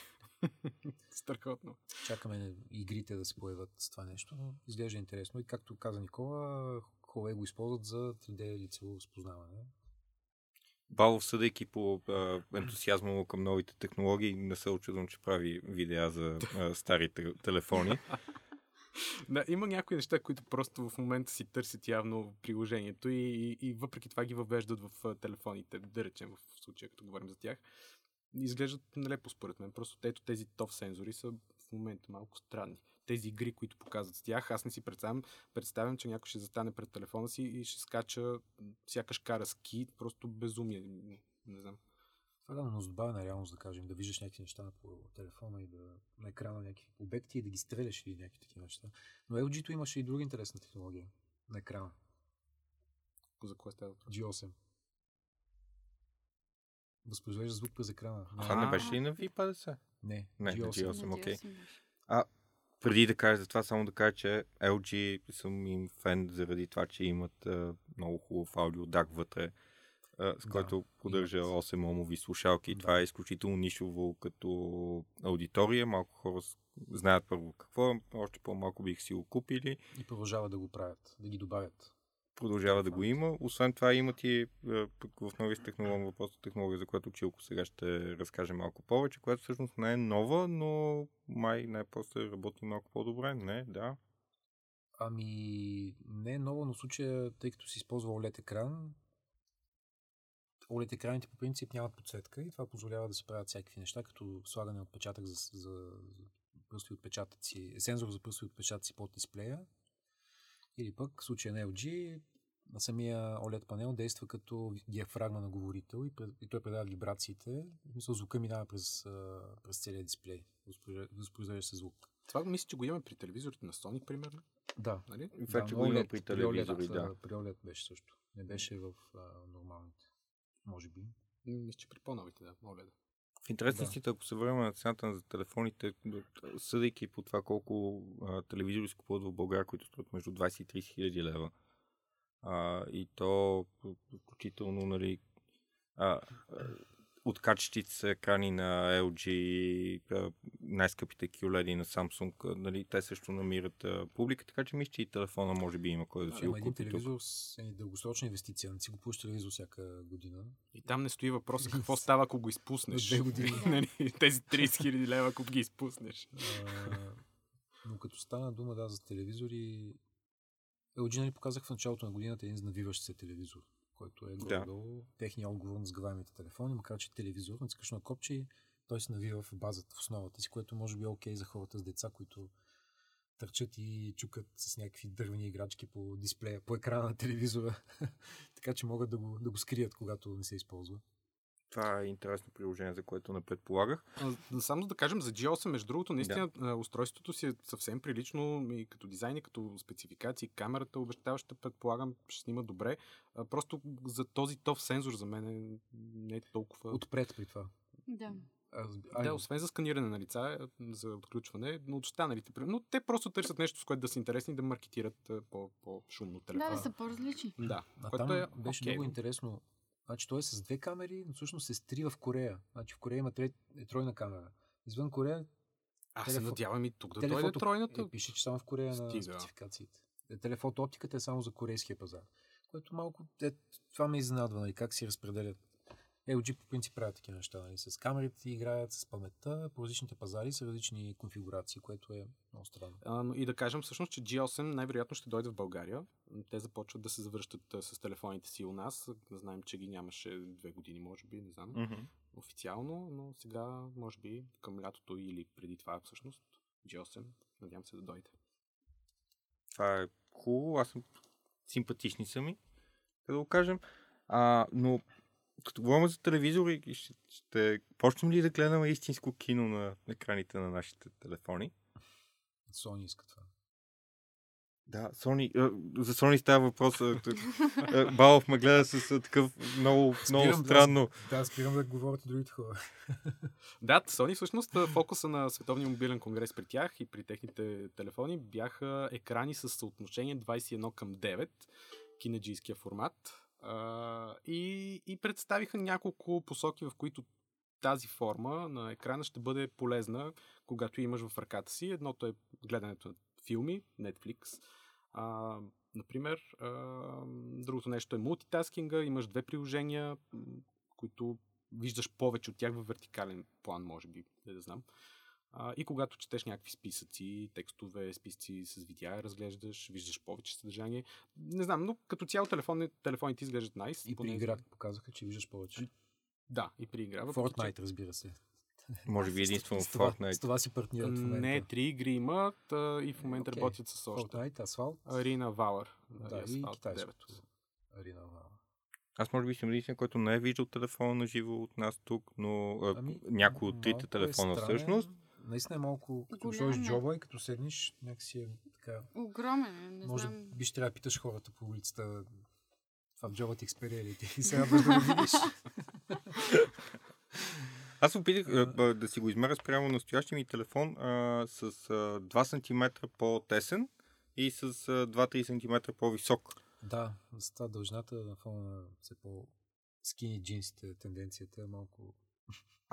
Страхотно. чакаме игрите да се появят с това нещо, но изглежда интересно. И както каза Никола, Huawei го използват за 3D лицево разпознаване. Балов, съдейки по ентусиазма му към новите технологии, не се очудвам, че прави видеа за а, старите телефони. Да, има някои неща, които просто в момента си търсят явно приложението и, и, и въпреки това ги въвеждат в телефоните, да речем в случая, като говорим за тях. Изглеждат нелепо според мен. Просто ето тези TOF сензори са в момента малко странни. Тези игри, които показват с тях, аз не си представям, представям, че някой ще застане пред телефона си и ще скача сякаш кара ски, просто безумие. Не знам. Това да, но с добавена реалност, да кажем, да виждаш някакви неща по телефона и да на екрана някакви обекти и да ги стреляш или някакви такива неща. Но LG-то имаше и друга интересна технология на екрана. За кое става въпрос? G8. Възпроизвежда звук през екрана. Не, Това не А. беше ли на V50? не, Не, на G8. G8. На окей. 8 беше. Преди да кажа за това, само да кажа, че LG съм им фен заради това, че имат а, много хубав аудио DAC вътре, а, с Да, който поддържа имат. 8 омови слушалки. Да. Това е изключително нишово като аудитория. Малко хора знаят първо какво, е, още по-малко бих си го купили. И продължават да го правят, да ги добавят. Продължава да го има. Освен това имат и пък в новите технологии, въпросната технология, за която Чилко сега ще разкаже малко повече, която всъщност не е нова, но май най-после работи малко по-добре. Не, да. Ами, не е ново, но в случая, тъй като се използва OLED екран, OLED екраните по принцип нямат подсветка и това позволява да се правят всякакви неща, като слагане на отпечатък за, за, за пръстови отпечатъци, сензор за пръстови отпечатъци под дисплея. Или пък в случая на LG, на самия OLED панел действа като диафрагма на говорител и, и той предава вибрациите. Смисъл, звука минава през, през целия дисплей. Възпроизвежда- се звук. Това мисля, че го имаме при телевизорите на Sony, примерно. Да, Нали? Вече да, го има OLED, при телевизори, OLED, да. При OLED беше също. Не беше в а, нормалните. Може би. Мисля, че при по-новите, да, да. В интерес на Да. истината, ако се върнем на цената на телефоните, съдейки по това колко а, телевизори се купуват в България, които струват между 20 и 30 хиляди лева, а, и то включително, нали, а, откачащите се екрани на LG, а, най-скъпите QLED на Samsung, а, нали, те също намират а, публика, така че мисля, че и телефона може би има кой да си Ама го един купи тук. телевизор с е дългосрочна инвестиция. Не си го пуща телевизор всяка година. И там не стои въпроса какво става, ако го изпуснеш. Две години. Нали, Тези 30 хиляди лева, ако ги изпуснеш. А, но като стана дума да, за телевизори, LG нали показах в началото на годината един навиващ се телевизор, който е горе-долу техния отговор на сгъваемите телефони, макар че телевизор, натискаш на копче и той се навива в базата, в основата си, което може би е окей за хората с деца, които търчат и чукат с някакви дървени играчки по дисплея, по екрана на телевизора, така че могат да го, да го скрият, когато не се използва. Това е интересно приложение, за което не предполагах. Само за да кажем за G8, между другото, наистина да. устройството си е съвсем прилично и като дизайн, и като спецификации. Камерата обещаваща, предполагам, ще снима добре. Просто за този тов сензор за мен е, не е толкова... Отпред при това. Да. А, Да, освен за сканиране на лица, за отключване, но от останалите. Но те просто търсят нещо, с което да са интересни и да маркетират по- по-шумно Да, телефона. да са по-различни. Да, А което там е беше окей, много но- интересно. Значи той е с две камери, но всъщност се стри в Корея. Значи в Корея има трет, е тройна камера. Извън Корея Аз се телефо- надявам и тук да телефото- дойде тройната. Е, пише, че само в Корея на Стига. спецификациите. Е, Телефото оптиката е само за корейския пазар. Което малко... Е, това ме изненадва, нали, как си разпределят. LG по принцип правят такива неща. Нали, с камерите играят, с паметта, по различните пазари са различни конфигурации, което е много странно. А, но и да кажем всъщност, че G8 най-вероятно ще дойде в България. Те започват да се завръщат с телефоните си у нас. Знаем, че ги нямаше две години, може би, не знам, Мгм. официално, но сега, може би, към лятото или преди това всъщност, G8, надявам се да дойде. Това е хубаво, аз съм симпатични са ми, да го кажем. А, но като говорим за телевизори, ще, ще почнем ли да гледаме истинско кино на екраните на нашите телефони? Sony иска това. Да, Sony, за Sony става въпрос. Балов ме гледа с такъв много, много Спирам да- странно. Да, спирам да говорят другите хора. Да, Sony всъщност фокуса на Световния мобилен конгрес при тях и при техните телефони бяха екрани с съотношение 21 към 9, кинеджийския формат. И, и представиха няколко посоки, в които тази форма на екрана ще бъде полезна, когато имаш в ръката си. Едното е гледането на филми, Netflix. А, например, а, другото нещо е мултитаскинга. Имаш две приложения, които виждаш повече от тях в вертикален план, може би, не да знам. А, и когато четеш някакви списъци, текстове, списъци с видеа, разглеждаш, виждаш повече съдържание. Не знам, но като цяло телефони, телефоните изглеждат найс. И при игра показаха, че виждаш повече. Да, и при игра. въпреки, че- Fortnite, разбира се. Може би единствено в С това, с Fortnite. това си партнират в момента. Не, три игри имат а, и в момента Окей. работят с още. Fortnite, Asphalt. Арина Valor. Да, и Asphalt китайското. 9. Арина Вала. Аз може би съм единствен, който не е виждал телефона на живо от нас тук, но Ами, някой от трите е телефона странен. всъщност. Наистина е малко, като сложиш е. джоба и като седнеш, някакси е така. Огромен е, не Може знам. би ще трябва да питаш хората по улицата това в джоба ти експерия ли ти и се радваш да видиш. Аз опитах а, да си го измеря спрямо настоящия ми телефон а, с а, 2 см по-тесен и с а, 2-3 см по-висок. да, с това дължината на фона на все по скини джинсите, тенденцията е малко...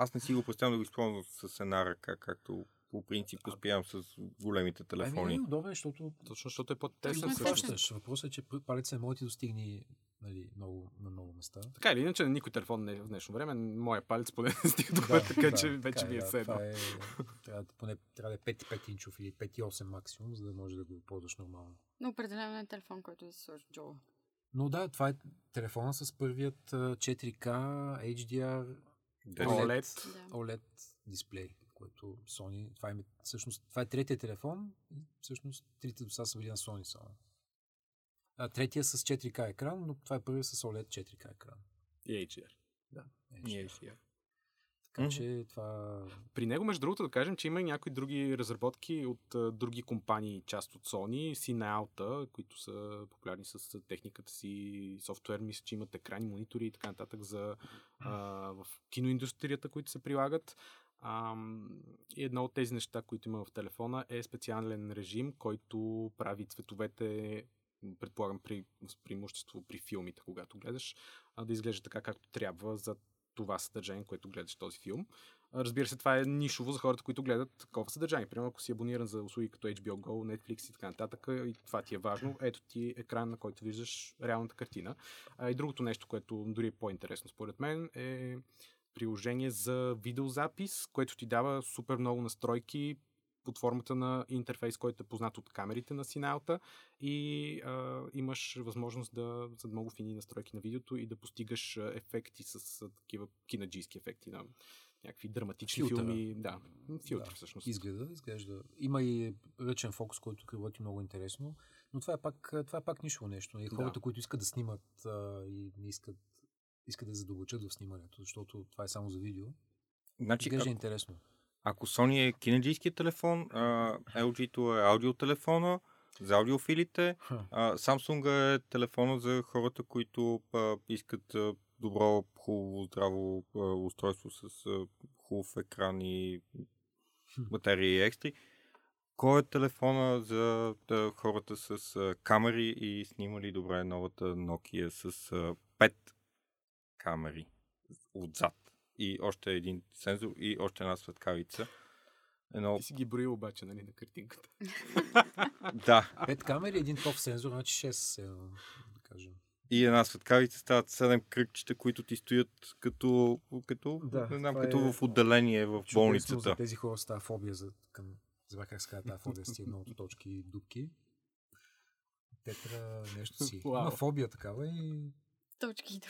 Аз не си го представям да го използвам с една ръка, както по принцип успявам с големите телефони. Ами, е удобен, защото Точно, защото е по-тесен. е хващаш. Въпросът е, че палец не може да ти достигне нали, много, на много места. Така или иначе, на никой телефон не е в днешно време. Моя палец поне не стига до да, така че вече така ви е да, седно. Това е, трябва, да, поне, трябва да е 5,5 инчов или 5,8 максимум, за да може да го ползваш нормално. Но определено е телефон, който да се сложи джоба. Но да, това е телефона с първият а, 4K HDR OLED. Да. OLED дисплей, който Sony, това е, всъщност, това е третия телефон и всъщност трите до сега са били на Sony само. А, третия с 4K екран, но това е първият с OLED 4K екран. И HDR. Да, Ние HDR. Така Мгм. че това... При него, между другото, да кажем, че има и някои други разработки от а, други компании, част от Sony, Cinealta, които са популярни с техниката си, софтуер, мисля, че имат екрани, монитори и така нататък за, а, в киноиндустрията, които се прилагат. А, и едно от тези неща, които има в телефона е специален режим, който прави цветовете предполагам при преимущество при филмите, когато гледаш, а, да изглежда така както трябва за това съдържание, което гледаш този филм. Разбира се, това е нишово за хората, които гледат такова съдържание. Примерно, ако си абониран за услуги като HBO Go, Netflix и така нататък, и това ти е важно, ето ти екран, на който виждаш реалната картина. И другото нещо, което дори е по-интересно според мен, е приложение за видеозапис, което ти дава супер много настройки под формата на интерфейс, който е познат от камерите на сигналта и а, имаш възможност да за много фини настройки на видеото и да постигаш ефекти с такива кинаджийски ефекти на някакви драматични Филтъра. филми. Да, филтър Да, всъщност. Изгледа, изглежда. Има и ръчен фокус, който работи много интересно, но това е пак, това е пак нишово нещо. И хората, Да. които искат да снимат а, и не искат, искат да задълбочат в снимането, защото това е само за видео. Значи, Изглежда ако, интересно. Ако Sony е кинеджийския телефон, а, LG-то е аудиотелефона за аудиофилите, а, Samsung е телефона за хората, които а, искат а, добро, хубаво, здраво а, устройство с а, хубав екран и Хм. батерия и екстри. Кой е телефона за да, хората с а, камери и снимали добре новата Nokia с а, 5 камери отзад и още един сензор и още една светкавица. Едно, Ти си ги броил обаче, нали, на картинката. да, Пет камери, един топ сензор, значи 6, е, да кажем. и една светкавица стават 7 кръгчета, които ти стоят като, като, Да, не знам, като е в отделение в Чудесно болницата. За тези хора с тази фобия за, към, забрах как се казва тази фобия с много точки и дубки. Тетра нещо си. Уау. Има фобия такава и Точки и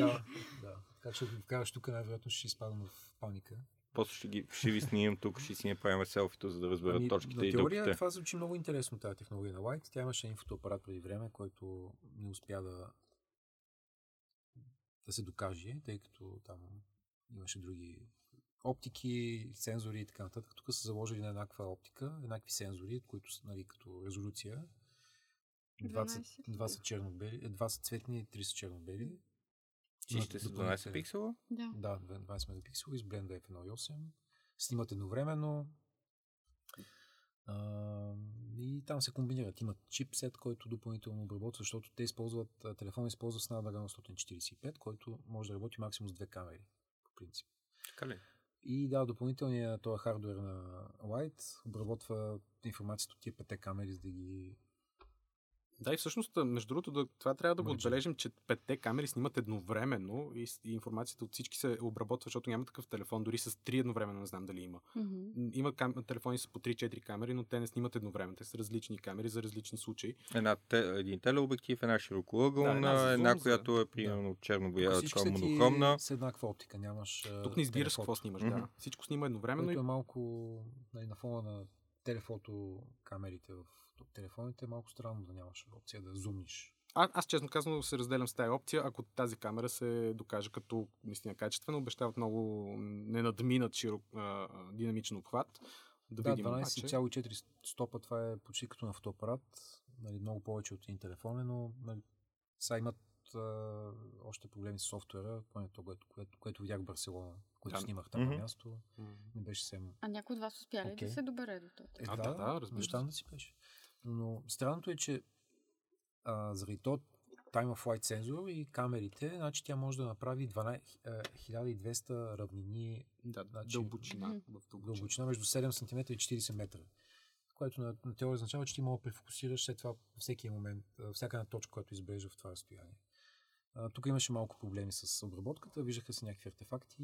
да, да. Така че ако вкараш тук, най-вероятно ще изпадам в паника. После ще, ги, ще ви снимам тук, ще си направим селфито, за да разберат Ами, точките на и теория дупките. това звучи много интересно, тази технология на White. Тя имаше един фотоапарат преди време, който не успя да, да се докаже, тъй като там имаше други оптики, сензори и така нататък. Тук са заложили на еднаква оптика, еднакви сензори, които са нали, като резолюция. Два са, 12. два са черно-бели, е, два са цветни, три са черно-бели. Чистите с 12 пиксела. Да. Да, 20 мегапиксела, с бленда F1.8. Снимат едновременно. А, и там се комбинират. Имат чипсет, който допълнително обработва, защото те използват, телефон използва Snapdragon 845, който може да работи максимум с две камери, по принцип. Така ли? И да, допълнителният този хардвер на Light обработва информацията от тия пете камери, за да ги... Да, и всъщност, между другото, да, това трябва да го отбележим, че петте камери снимат едновременно и, информацията от всички се обработва, защото няма такъв телефон, дори с три едновременно не знам дали има. М, Има кам... телефони с по 3-4 камери, но те не снимат едновременно. Те са различни камери за различни случаи. Една, те, един телеобектив, една широкоъгълна, Да, една зум, която е примерно черно-бяла, така са ти монохромна. с еднаква оптика, нямаш... Тук не избираш телефото. какво снимаш. Мгм. Да. Всичко снима едновременно. Което И... е малко нали, на фона на телефото камерите в телефоните е малко странно да нямаш опция да зумниш. А, аз честно казано се разделям с тази опция, ако тази камера се докаже като наистина качествена, обещават много не надминат широк, а, динамичен обхват. Да, Да, видим обаче. 12,4 стопа, това е почти като на фотоапарат, нали, много повече от един телефон, е, но нали, сега имат а, още проблеми с софтуера, поне то, което, което, което видях в Барселона, което Да. снимах там на Мгм. място, не беше съвсем А някой от вас успя ли Окей. да се добере до този? Е, А, да, да, разбира обещавам се. да си беше. Но странното е, че а, заради то Time of Flight сензор и камерите, значи тя може да направи 12, а, 1200 равнини Да, Значи- дълбочина. В дълбочина. дълбочина между 7 см и 40 метра. Което на, на теория означава, че ти мога да префокусираш след това всеки момент, а, всяка една точка, която избереш в това разстояние. А, тук имаше малко проблеми с обработката, виждаха се някакви артефакти,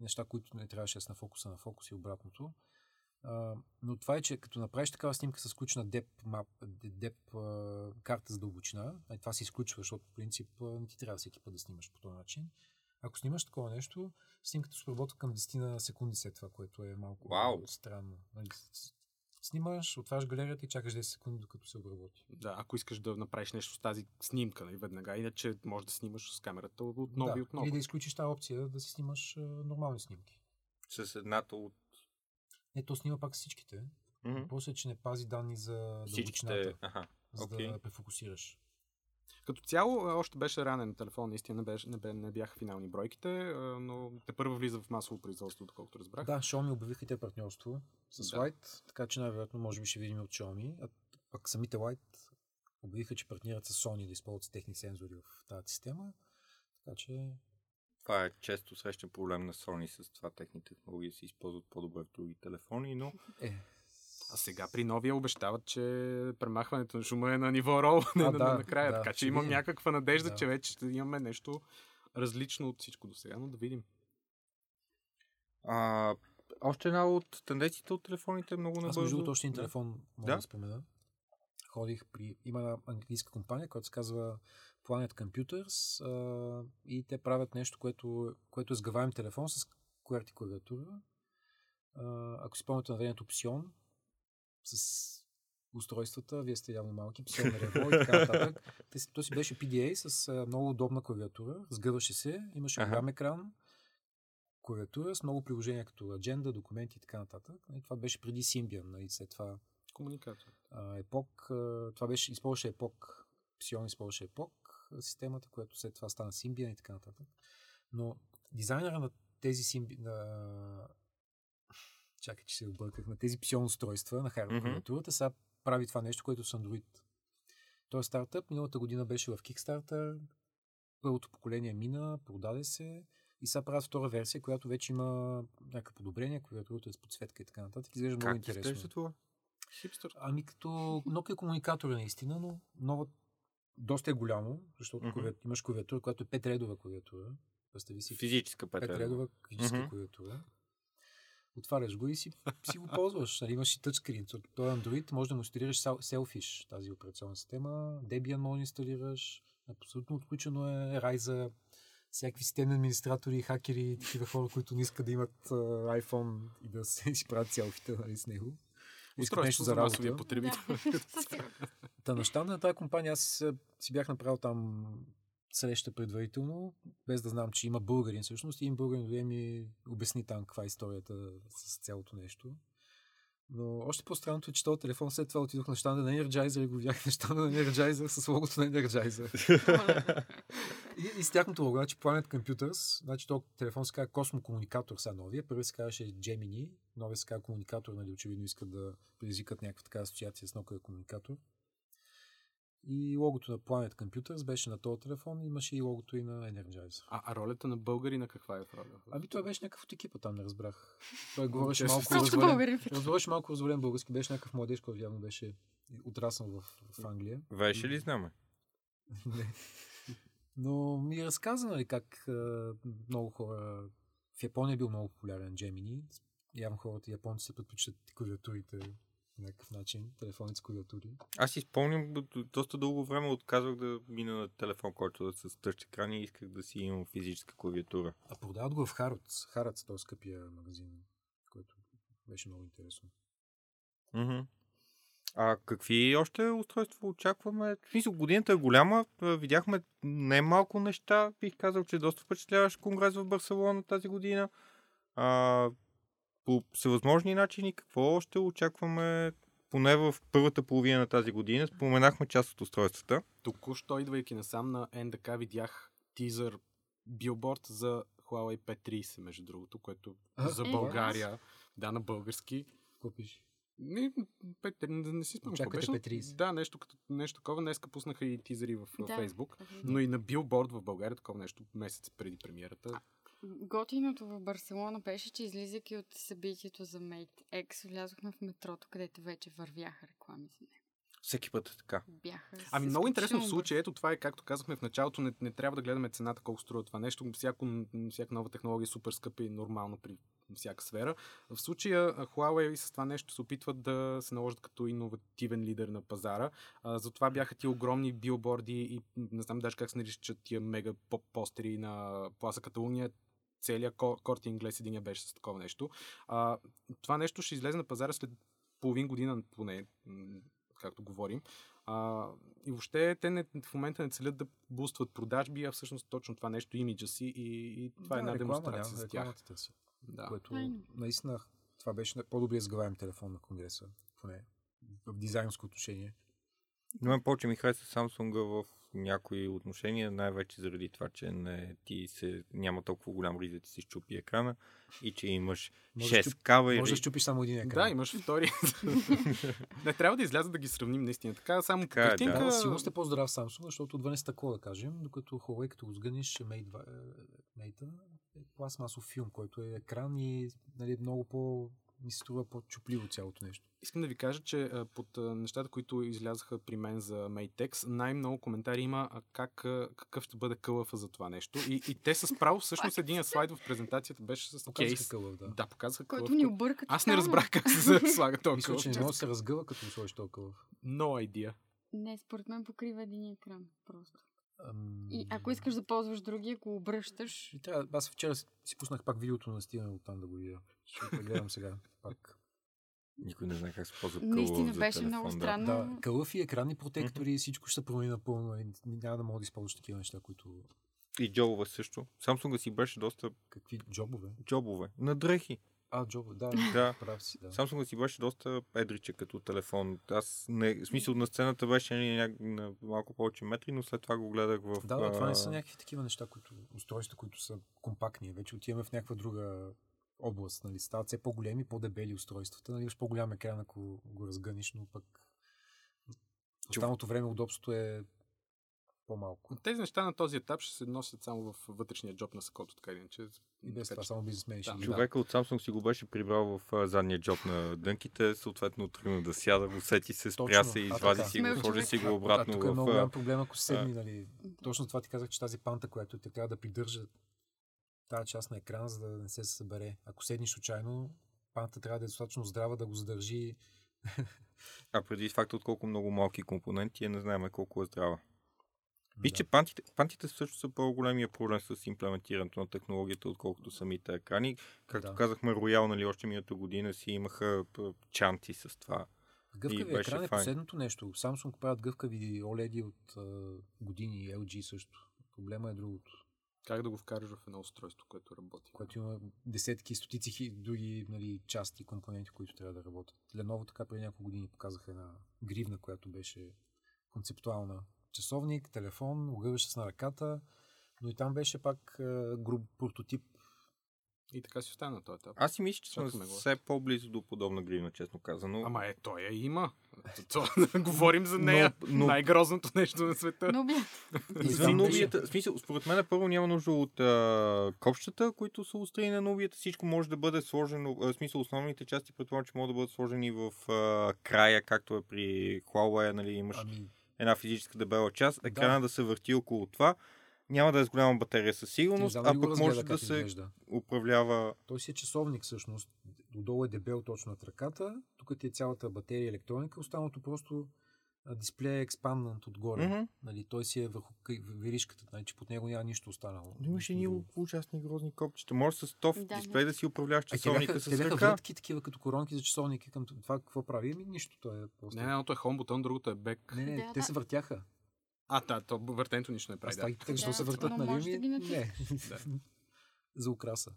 неща, които не трябваше да са на фокуса на фокус и обратното. А, но това е, че като направиш такава снимка с включена деп, мап, деп а, карта за дълбочина, а това се изключва, защото по принцип не ти трябва всеки път да снимаш по този начин. Ако снимаш такова нещо, снимката се обработва към 10 на секунди след това, което е малко Вау! странно. Нали, Снимаш, отваряш галерията и чакаш 10 секунди, докато се обработи. Да, ако искаш да направиш нещо с тази снимка, нали, веднага, иначе можеш да снимаш с камерата отново да. и отново. Или да изключиш тази опция да си снимаш а, нормални снимки. С едната от Не, то снима пак всичките. Мгм. После, че не пази данни за всичките. дълбочината, Аха. за да префокусираш. Като цяло, още беше ранен телефон, наистина не, беше, не, бе, не бяха финални бройките, но те първо влиза в масово производство, доколкото разбрах. Да, Xiaomi обявиха те партньорство с Да. Light, така че най-вероятно може би ще видим от Xiaomi. А пък самите Light обявиха, че партнират с Sony да използват техни сензори в тази система. Така че Това е често срещан проблем на Sony с това техни технологии се използват по-добре в други телефони, но е, А сега при новия обещават, че премахването на шума е на ниво рол, не А, на, да, на, накрая. да, така че имам някаква надежда, Да. че вече ще имаме нещо различно от всичко до сега, но да видим. а, още една от тенденциите от телефоните е много Аз набързо. между другото още един Да. телефон мога Да. да, спомена. Ходих при... Има една английска компания, която се казва Planet Computers а, и те правят нещо, което, което е сгъваем телефон с QWERTY клавиатура. А, ако си спомняте на времето Psion с устройствата, вие сте явно малки, Psion Revo и така нататък. То си беше PDA с а, много удобна клавиатура, сгъваше се, имаше голям екран, клавиатура с много приложения като Agenda, документи и така нататък. И това беше преди Symbian, нали, след това Комуникатор. а, това беше, използваше Epoch, Psion използваше а, системата, която след това стана Symbian и така нататък. Но дизайнера на тези Symbian, на... чакай, че се обърках, на тези Psion устройства на хардвер клавиатурата, сега прави това нещо, което с Android. Той е стартъп, миналата година беше в Kickstarter, първото поколение мина, продаде се и сега правят втора версия, която вече има някакво подобрение, клавиатурата е с подсветка и така нататък. Изглежда много Как интересно. изглежда това? Хипстър. Ами като Nokia комуникатор е наистина, но нова, доста е голямо, защото mm-hmm. имаш клавиатура, която е петредова клавиатура. Представи си Физическа петредова. петредова физическа Мгм. клавиатура. Отваряш го и си, си го ползваш. Нали, имаш и тъчскрин. Той е Android, може да му инсталираш Selfish, тази операционна система. Debian може да инсталираш. Абсолютно отключено е Ryza. Всякакви системни администратори, хакери, такива хора, които не искат да имат а, iPhone и да се си правят селфита нали, с него. Искат нещо за работа. потребител. Та на щанда на тази компания аз си бях направил там среща предварително, без да знам, че има българин всъщност. И един българин дойде ми обясни там каква е историята с цялото нещо. Но още по-странното е, че този телефон след това отидох на щанда на Energizer и го видях на щанда на Energizer с логото на Energizer. и, и с тяхното лого, значи Planet Computers, значи този телефон се казва Cosmo Комуникатор, сега новия. Първият се казваше Gemini, новия се казва Комуникатор, нали очевидно искат да предизвикат някаква така асоциация с Nokia Комуникатор. И логото на Planet Computers беше на този телефон, имаше и логото и на Energizer. А, а ролята на българина каква е в роля? Ами той беше някакъв от екипа там, не разбрах. Той говореше малко развален. говореше малко развален български, беше някакъв младеж, който явно беше отраснал в, в Англия. Веше ли знаме? Не. Но ми разказа, нали, как а, много хора... В Япония е бил много популярен Gemini. Явно хората японци се предпочитат клавиатурите по някакъв начин, с клавиатури. Аз си спомням, доста дълго време отказвах да мина на телефон, който е с тъч екран и исках да си имам физическа клавиатура. А продават го в Харац. Харац, този скъпия магазин, който беше много интересно. Мгм. А какви още устройства очакваме? В смисъл, годината е голяма. а, Видяхме не малко неща. Бих казал, че е доста впечатляващ конгрес в Барселона тази година. А, по всевъзможни начини, какво още очакваме поне в първата половина на тази година? Споменахме част от устройствата. Току-що идвайки насам на НДК видях тизър билборд за Huawei P30, между другото, което А, за е, България, да, на български. Пише? Не, P, не, не си спомням. но- P30. Да, нещо, като, нещо такова. Днеска пуснаха и тизъри в Да. Фейсбук. Но и на билборд в България, такова нещо, месец преди премиерата. Готиното в Барселона беше, че излизайки от събитието за Mate X, влязохме в метрото, където вече вървяха реклами за него. Всеки път е така. Бяха Ами много интересно в случая, ето това е, както казахме в началото, не, не трябва да гледаме цената колко струва това нещо. Всяко, всяка нова технология е супер скъпа и нормално при всяка сфера. В случая Huawei с това нещо се опитват да се наложат като иновативен лидер на пазара. А, затова бяха ти огромни билборди и не знам даже как се наричат тия мега поп постери на Пласа Каталуния. Целият ко- корти инглес единия беше с такова нещо. А, това нещо ще излезе на пазара след половин година поне, както говорим. А, и въобще те не, в момента не целят да бустват продажби, а всъщност точно това нещо имиджа си и, и това е една реклама, демонстрация няма, за тях. търси. Да. Което наистина това беше по-добрият сгъваем телефон на Конгреса, поне в дизайнско отношение. Но мен повече ми хареса Samsung в някои отношения, най-вече заради това, че не, ти се, няма толкова голям риск да ти се щупи екрана и че имаш Може да 6 щуп- кавери. Може да щупиш само един екран. Да, имаш втори. не, трябва да излязат да ги сравним наистина. Така, само по Така е, да. картинка... Да, сигурно сте по-здрав Samsung, защото отвън е стъкло, да кажем, докато Huawei, като го сгънеш, Mate, 2, е, Mate е пластмасов филм, който е екран и нали, много по ми се струва по-чупливо цялото нещо. Искам да ви кажа, че под нещата, които излязаха при мен за Matex, най-много коментари има как, какъв ще бъде кълъфа за това нещо. И, и те с право, всъщност един слайд в презентацията беше с Показаха кейс. кълъв, да. Да, показаха Който кълъв. ни обърка. Аз не разбрах как се слага този Мисля, кълъв. че не може да се разгъва, като му сложиш този кълъв. No idea. Не, според мен покрива един екран. Просто. Ам, И ако искаш да ползваш другия, ако обръщаш, И трябва, аз вчера си, пуснах пак видеото на Стивен от там да го видя. Ще го гледам сега пак. Никой не знае как се ползва наистина кълъв за беше телефон, много да. странно. Да, кълъв и екранни протектори, всичко ще се промени напълно. Няма да мога да използваш такива неща, които... И джобове също. Samsung си беше доста Какви джобове? джобове. На дрехи. А, джобове, да, Да. прав си, да. Samsung си беше доста едриче като телефон. Аз не, в смисъл на сцената беше нали, ня, на малко повече метри, но след това го гледах в... Да, да, това не са някакви такива неща, които, устройства, които са компактни. Вече отиваме в някаква друга област. Нали. Стават все по-големи, по-дебели устройствата. Нали. По-голям екран, ако го разгъниш, но пък останалото време удобството е по-малко. Тези неща на този етап ще се носят само в вътрешния джоб на сакото, така или иначе. И без това че- само бизнесмени ще Да. Човека от Samsung си го беше прибрал в а, задния джоб на дънките, съответно тръгна да сяда, усети се, спря се, А, извади си го, сложи си го А, обратно тук е много голям а, проблем, ако седни, нали. Точно това ти казах, че тази панта, която те трябва да придържа тази част на екрана, за да не се събере. Ако седнеш случайно, панта трябва да е достатъчно здрава да го задържи. А преди факта от колко много малки компоненти, е, не знаем колко е здрава. Виж, Да. че пантите, пантите също са по-големия проблем с имплементирането на технологията, отколкото самите екрани. Както Да. казахме, Royal, нали, още миналата година си имаха чанти с това. Гъвкави екран е файн. последното нещо. Samsung правят гъвкави OLED от а, години, LG също. Проблема е другото, Как да го вкараш в едно устройство, което работи. което има десетки, стотици хи, други нали, части, компоненти, които трябва да работят. Lenovo така преди няколко години показаха една гривна, която беше концептуална. Часовник, телефон, огъваше с на ръката, но и там беше пак а, груб прототип. И така си остана на този етап. Аз си мисля, че сме все по-близо до подобна гривна, честно казано. Ама е, той я има. То, то, говорим за нея. Но- но- Най-грозното нещо на света. Извън в смисъл, според мен първо няма нужда от а, копчета, които са устрани на нубията. Всичко може да бъде сложено, а, в смисъл основните части предполагам, че могат да бъдат сложени в а, края, както е при Huawei, нали, имаш Ами, една физическа дебела част, екрана да. да се върти около това. Няма да е с голяма батерия със сигурност, а пък може да се изглежда. управлява... Той си е часовник всъщност. Отдолу е дебел точно над ръката. Тук ти е цялата батерия електроника. Останалото просто дисплея е експанднат отгоре. Мгм. Нали, той си е върху веришката, нали, че под него няма нищо останало. Но Имаше Нищо ни друго. ужасни грозни копчета. Може с тов Да, дисплей да си управляваш А те бяха, часовника те с бяха ръка. вратки, такива като коронки за часовники към това какво прави. Ами нищо, той е просто. Не, едното е home бутон, другото е back. не, не, Да, те да. се въртяха. А, да, то въртенето нищо не прави. Аз Да. защо Да, се въртат, нали? да Ми, ги натиснеш. Не. за украса.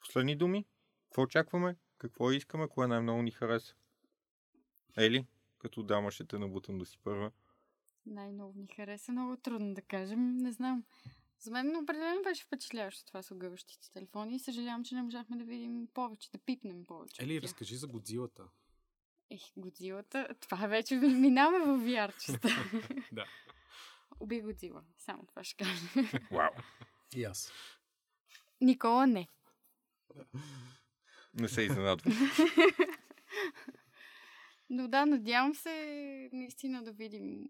Последни думи. Какво очакваме? Какво искаме? Кое най-много ни хареса? Ели, като дама ще те набутам да си първа. най-много ми хареса. Много трудно да кажем. Не знам. За мен определено беше впечатляващо това с огъващите телефони и съжалявам, че не можахме да видим повече, да пипнем повече. Ели, разкажи за Годзилата. Ех, Годзилата. Това вече ми- минаваме в VR частта. Да. Уби Годзила. Само това ще кажа. Вау! И аз. Никола не. Не се изненадвам. Но да, надявам се наистина да видим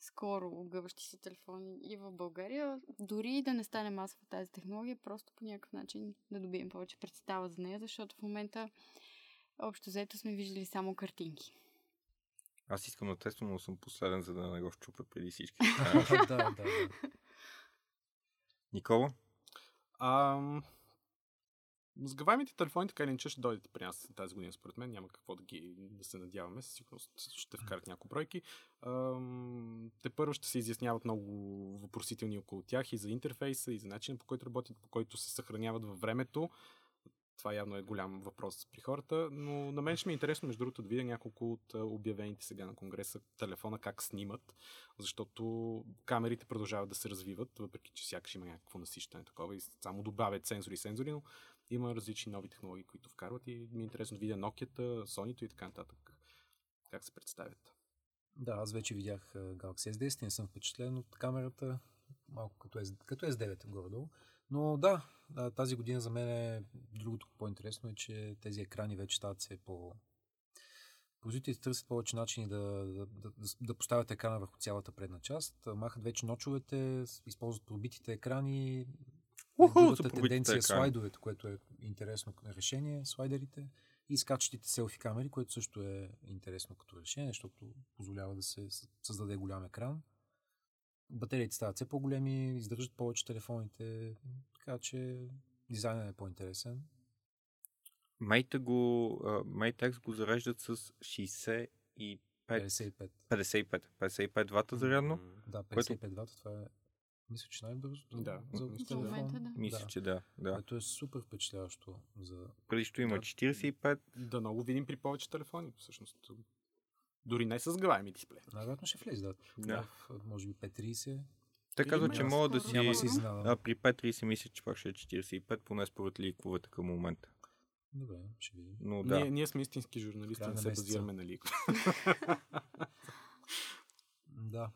скоро огъващи се телефони и в България. Дори и да не стане масова тази технология, просто по някакъв начин да добием повече представа за нея, защото в момента общо взето сме виждали само картинки. Аз искам да тествам, но съм последен, за да не го щупя преди всички. да, да, да. Никола? Ам... Сгъваемите телефони така или иначе ще дойдат при нас тази година, според мен. Няма какво да ги да се надяваме. Със сигурност ще вкарат няколко бройки. Ам... Те първо ще се изясняват много въпросителни около тях и за интерфейса, и за начина по който работят, по който се съхраняват във времето. това явно е голям въпрос при хората, но на мен ще ми е интересно, между другото, да видя няколко от обявените сега на Конгреса телефона как снимат, защото камерите продължават да се развиват, въпреки че сякаш има някакво насищане такова и само добавят сензори и сензори, но има различни нови технологии, които вкарват и ми е интересно да видя Nokia, Sony и така нататък как се представят. Да, аз вече видях Galaxy S10 и не съм впечатлен от камерата, малко като, S, като S9 горе-долу. Но да, тази година за мен е другото по-интересно е, че тези екрани вече стават все по... Производителите търсят повече начини да, да, да, да поставят екрана върху цялата предна част. Махат вече ночовете, използват пробитите екрани. Другата тенденция е слайдовете, което е интересно решение, слайдерите и скачащите селфи камери, което също е интересно като решение, защото позволява да се създаде голям екран. Батериите стават все по-големи, издържат повече телефоните, така че дизайнът е по-интересен. Мейта го, Matex го зареждат с 65 55. 55. 55 вата зарядно. Да, 55 което... вата, това е мисля, че най-бързото. Да, за, мисля, телефон. Да. Мисля, че да. да. Което е супер впечатляващо. За... Предишто има да, 45. Да много видим при повече телефони, всъщност. Дори не с главами дисплей. Най-вероятно ще влезе, да. да. Може би 5.30. Те казват, че мога да си... Няма си а, при 5.30 мисля, че пак ще е 45, поне според ликовете към момента. Добре, ще видим. Но, да. ние, ние сме истински журналисти, не се базираме на лик. да.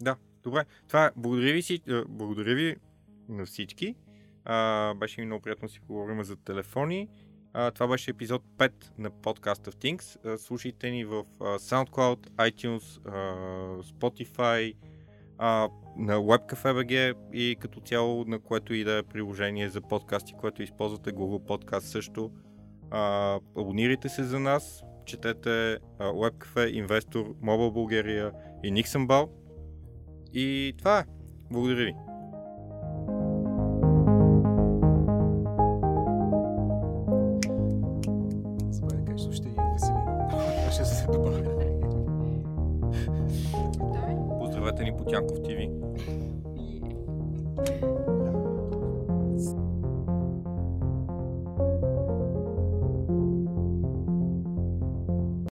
Да, добре. Това благодаря ви, си, благодаря ви на всички. А, беше ми много приятно си поговорим за телефони. А, това беше епизод 5 на Podcast of Things. А, слушайте ни в а, SoundCloud, iTunes, а, Spotify, а, на WebCafe.bg и като цяло на което и да е приложение за подкасти, което използвате Google Podcast също. А, абонирайте се за нас, четете а, WebCafe, Investor, Mobile Bulgaria и Nixonbal. И това е. Благодаря ви.